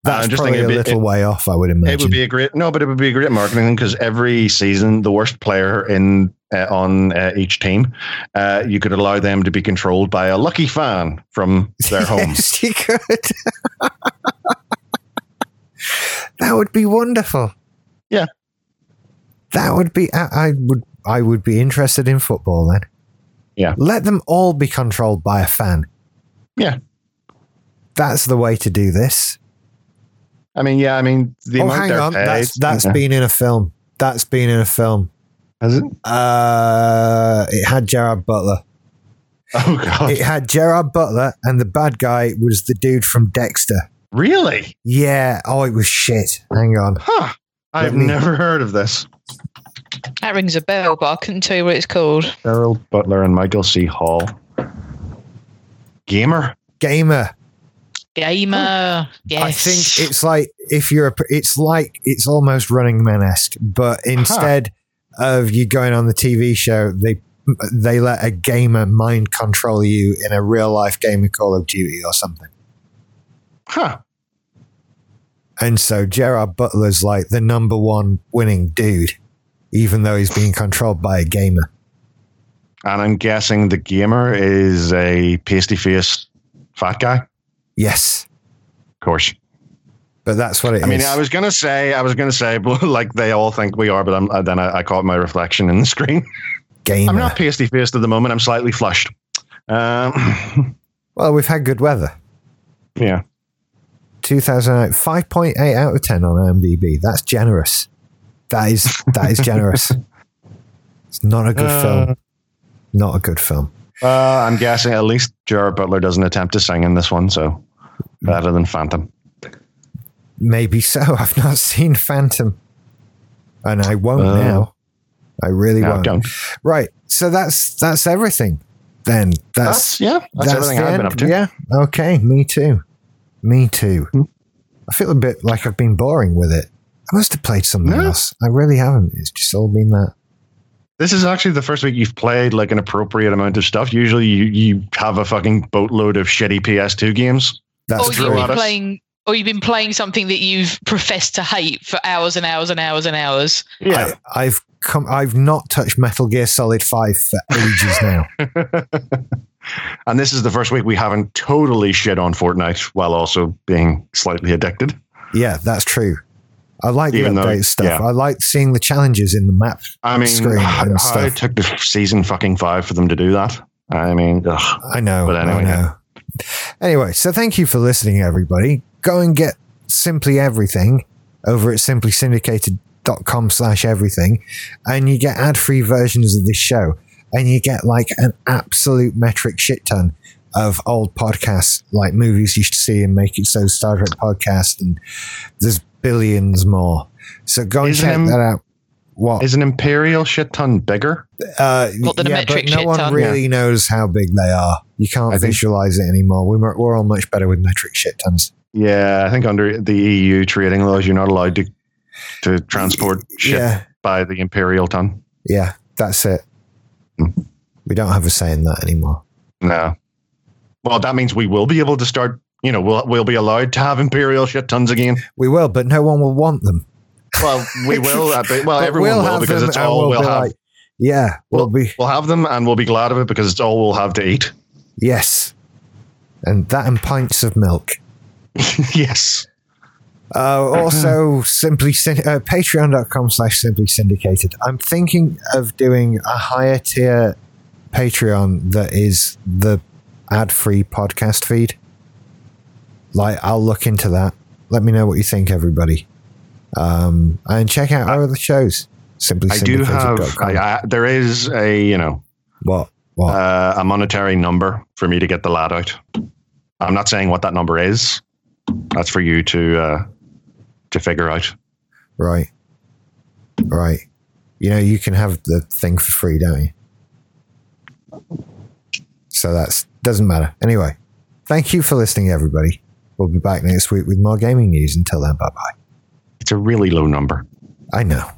That's I'm just probably a thinking be- little way off, I would imagine. It would be a great no, but it would be a great marketing thing because every season, the worst player in uh, on uh, each team, uh, you could allow them to be controlled by a lucky fan from their *laughs* home. You could. *laughs* that would be wonderful. Yeah. That would be. I, I would. I would be interested in football then. Yeah. Let them all be controlled by a fan. Yeah. That's the way to do this. I mean, yeah, I mean the oh, amount hang they're on. paid. That's that's yeah. been in a film. That's been in a film. Has it? Uh, it had Gerard Butler. *laughs* Oh god, It had Gerard Butler, and the bad guy was the dude from Dexter. really? Yeah. Oh, it was shit. Hang on. Huh? I've me- never heard of this. That rings a bell, but I couldn't tell you what it's called. Gerald Butler and Michael C. Hall. Gamer. Gamer. Gamer. Yes. I think it's like if you're a, it's like it's almost running man esque, but instead of you going on the TV show, they they let a gamer mind control you in a real life game of Call of Duty or something. Huh? And so Gerard Butler's like the number one winning dude, even though he's being controlled by a gamer. And I'm guessing the gamer is a pasty faced fat guy. Of course. but that's what it is. I mean, I was gonna say, I was gonna say, *laughs* but like they all think we are, but I'm, uh, then I, I caught my reflection in the screen. gamer. I'm not pasty faced at the moment. I'm slightly flushed. Um, *laughs* well, we've had good weather. yeah. 2008, 5.8 out of 10 on IMDb. That's generous. That is that is generous. *laughs* It's not a good Uh, film. Not a good film. Uh, I'm guessing at least Jared Butler doesn't attempt to sing in this one, so better than Phantom. Maybe so. *laughs* I've not seen Phantom, and I won't Uh, now. I really No, won't. don't. Right. So that's that's everything. Then That's, that's yeah. That's, everything I've been up to. Yeah. Okay. Me too. Me too. Hmm. I feel a bit like I've been boring with it. I must have played something No. else. I really haven't. It's just all been that. This is actually the first week you've played like an appropriate amount of stuff. Usually you, you have a fucking boatload of shitty PS2 games. That's or true. you've been playing, or you've been playing something that you've professed to hate for hours and hours and hours and hours. Yeah. I, I've come. I've not touched Metal Gear Solid Five for ages now. *laughs* and this is the first week we haven't totally shit on Fortnite while also being slightly addicted. yeah, that's true. I like the Even though- update stuff. yeah. I like seeing the challenges in the map. I mean, Screen how, and stuff. it took the season fucking five for them to do that. I mean, ugh. I know. But anyway, I know. Anyway, so thank you for listening, everybody. Go and get Simply Everything over at simplysyndicated.com slash everything, and you get ad-free versions of this show, and you get like an absolute metric shit ton of old podcasts, like movies you should see and make it so Star Trek podcast, and there's billions more. So go and Is check it im- that out. What? is an Imperial shit ton bigger? Uh, What, the yeah, metric but no shit one ton? really knows how big they are. You can't I think- visualize it anymore. We're, we're all much better with metric shit tons. Yeah, I think under the EU trading laws, you're not allowed to to transport shit Yeah, by the imperial ton. yeah, that's it. Hmm. We don't have a say in that anymore. No. Well, that means we will be able to start. You know, we'll we'll be allowed to have imperial shit tons again. We will, but no one will want them. Well, we will. uh, but- well, But everyone we'll will because it's all we'll be have. like, yeah, we'll be We'll have them and we'll be glad of it because it's all we'll have to eat. yes, and that and pints of milk. *laughs* yes. Uh, also, simply uh, patreon.com slash simply syndicated. I'm thinking of doing a higher tier Patreon that is the ad free podcast feed. Like, I'll look into that. Let me know what you think, everybody. Um, and check out our other shows. Simply I do have. I, I, there is a you know what? What? uh, a monetary number for me to get the lad out. I'm not saying what that number is. That's for you to uh, to figure out. right. Right. You know, you can have the thing for free, don't you? So that's doesn't matter. Anyway, thank you for listening, everybody. We'll be back next week with more gaming news. Until then, bye bye. It's a really low number. I know.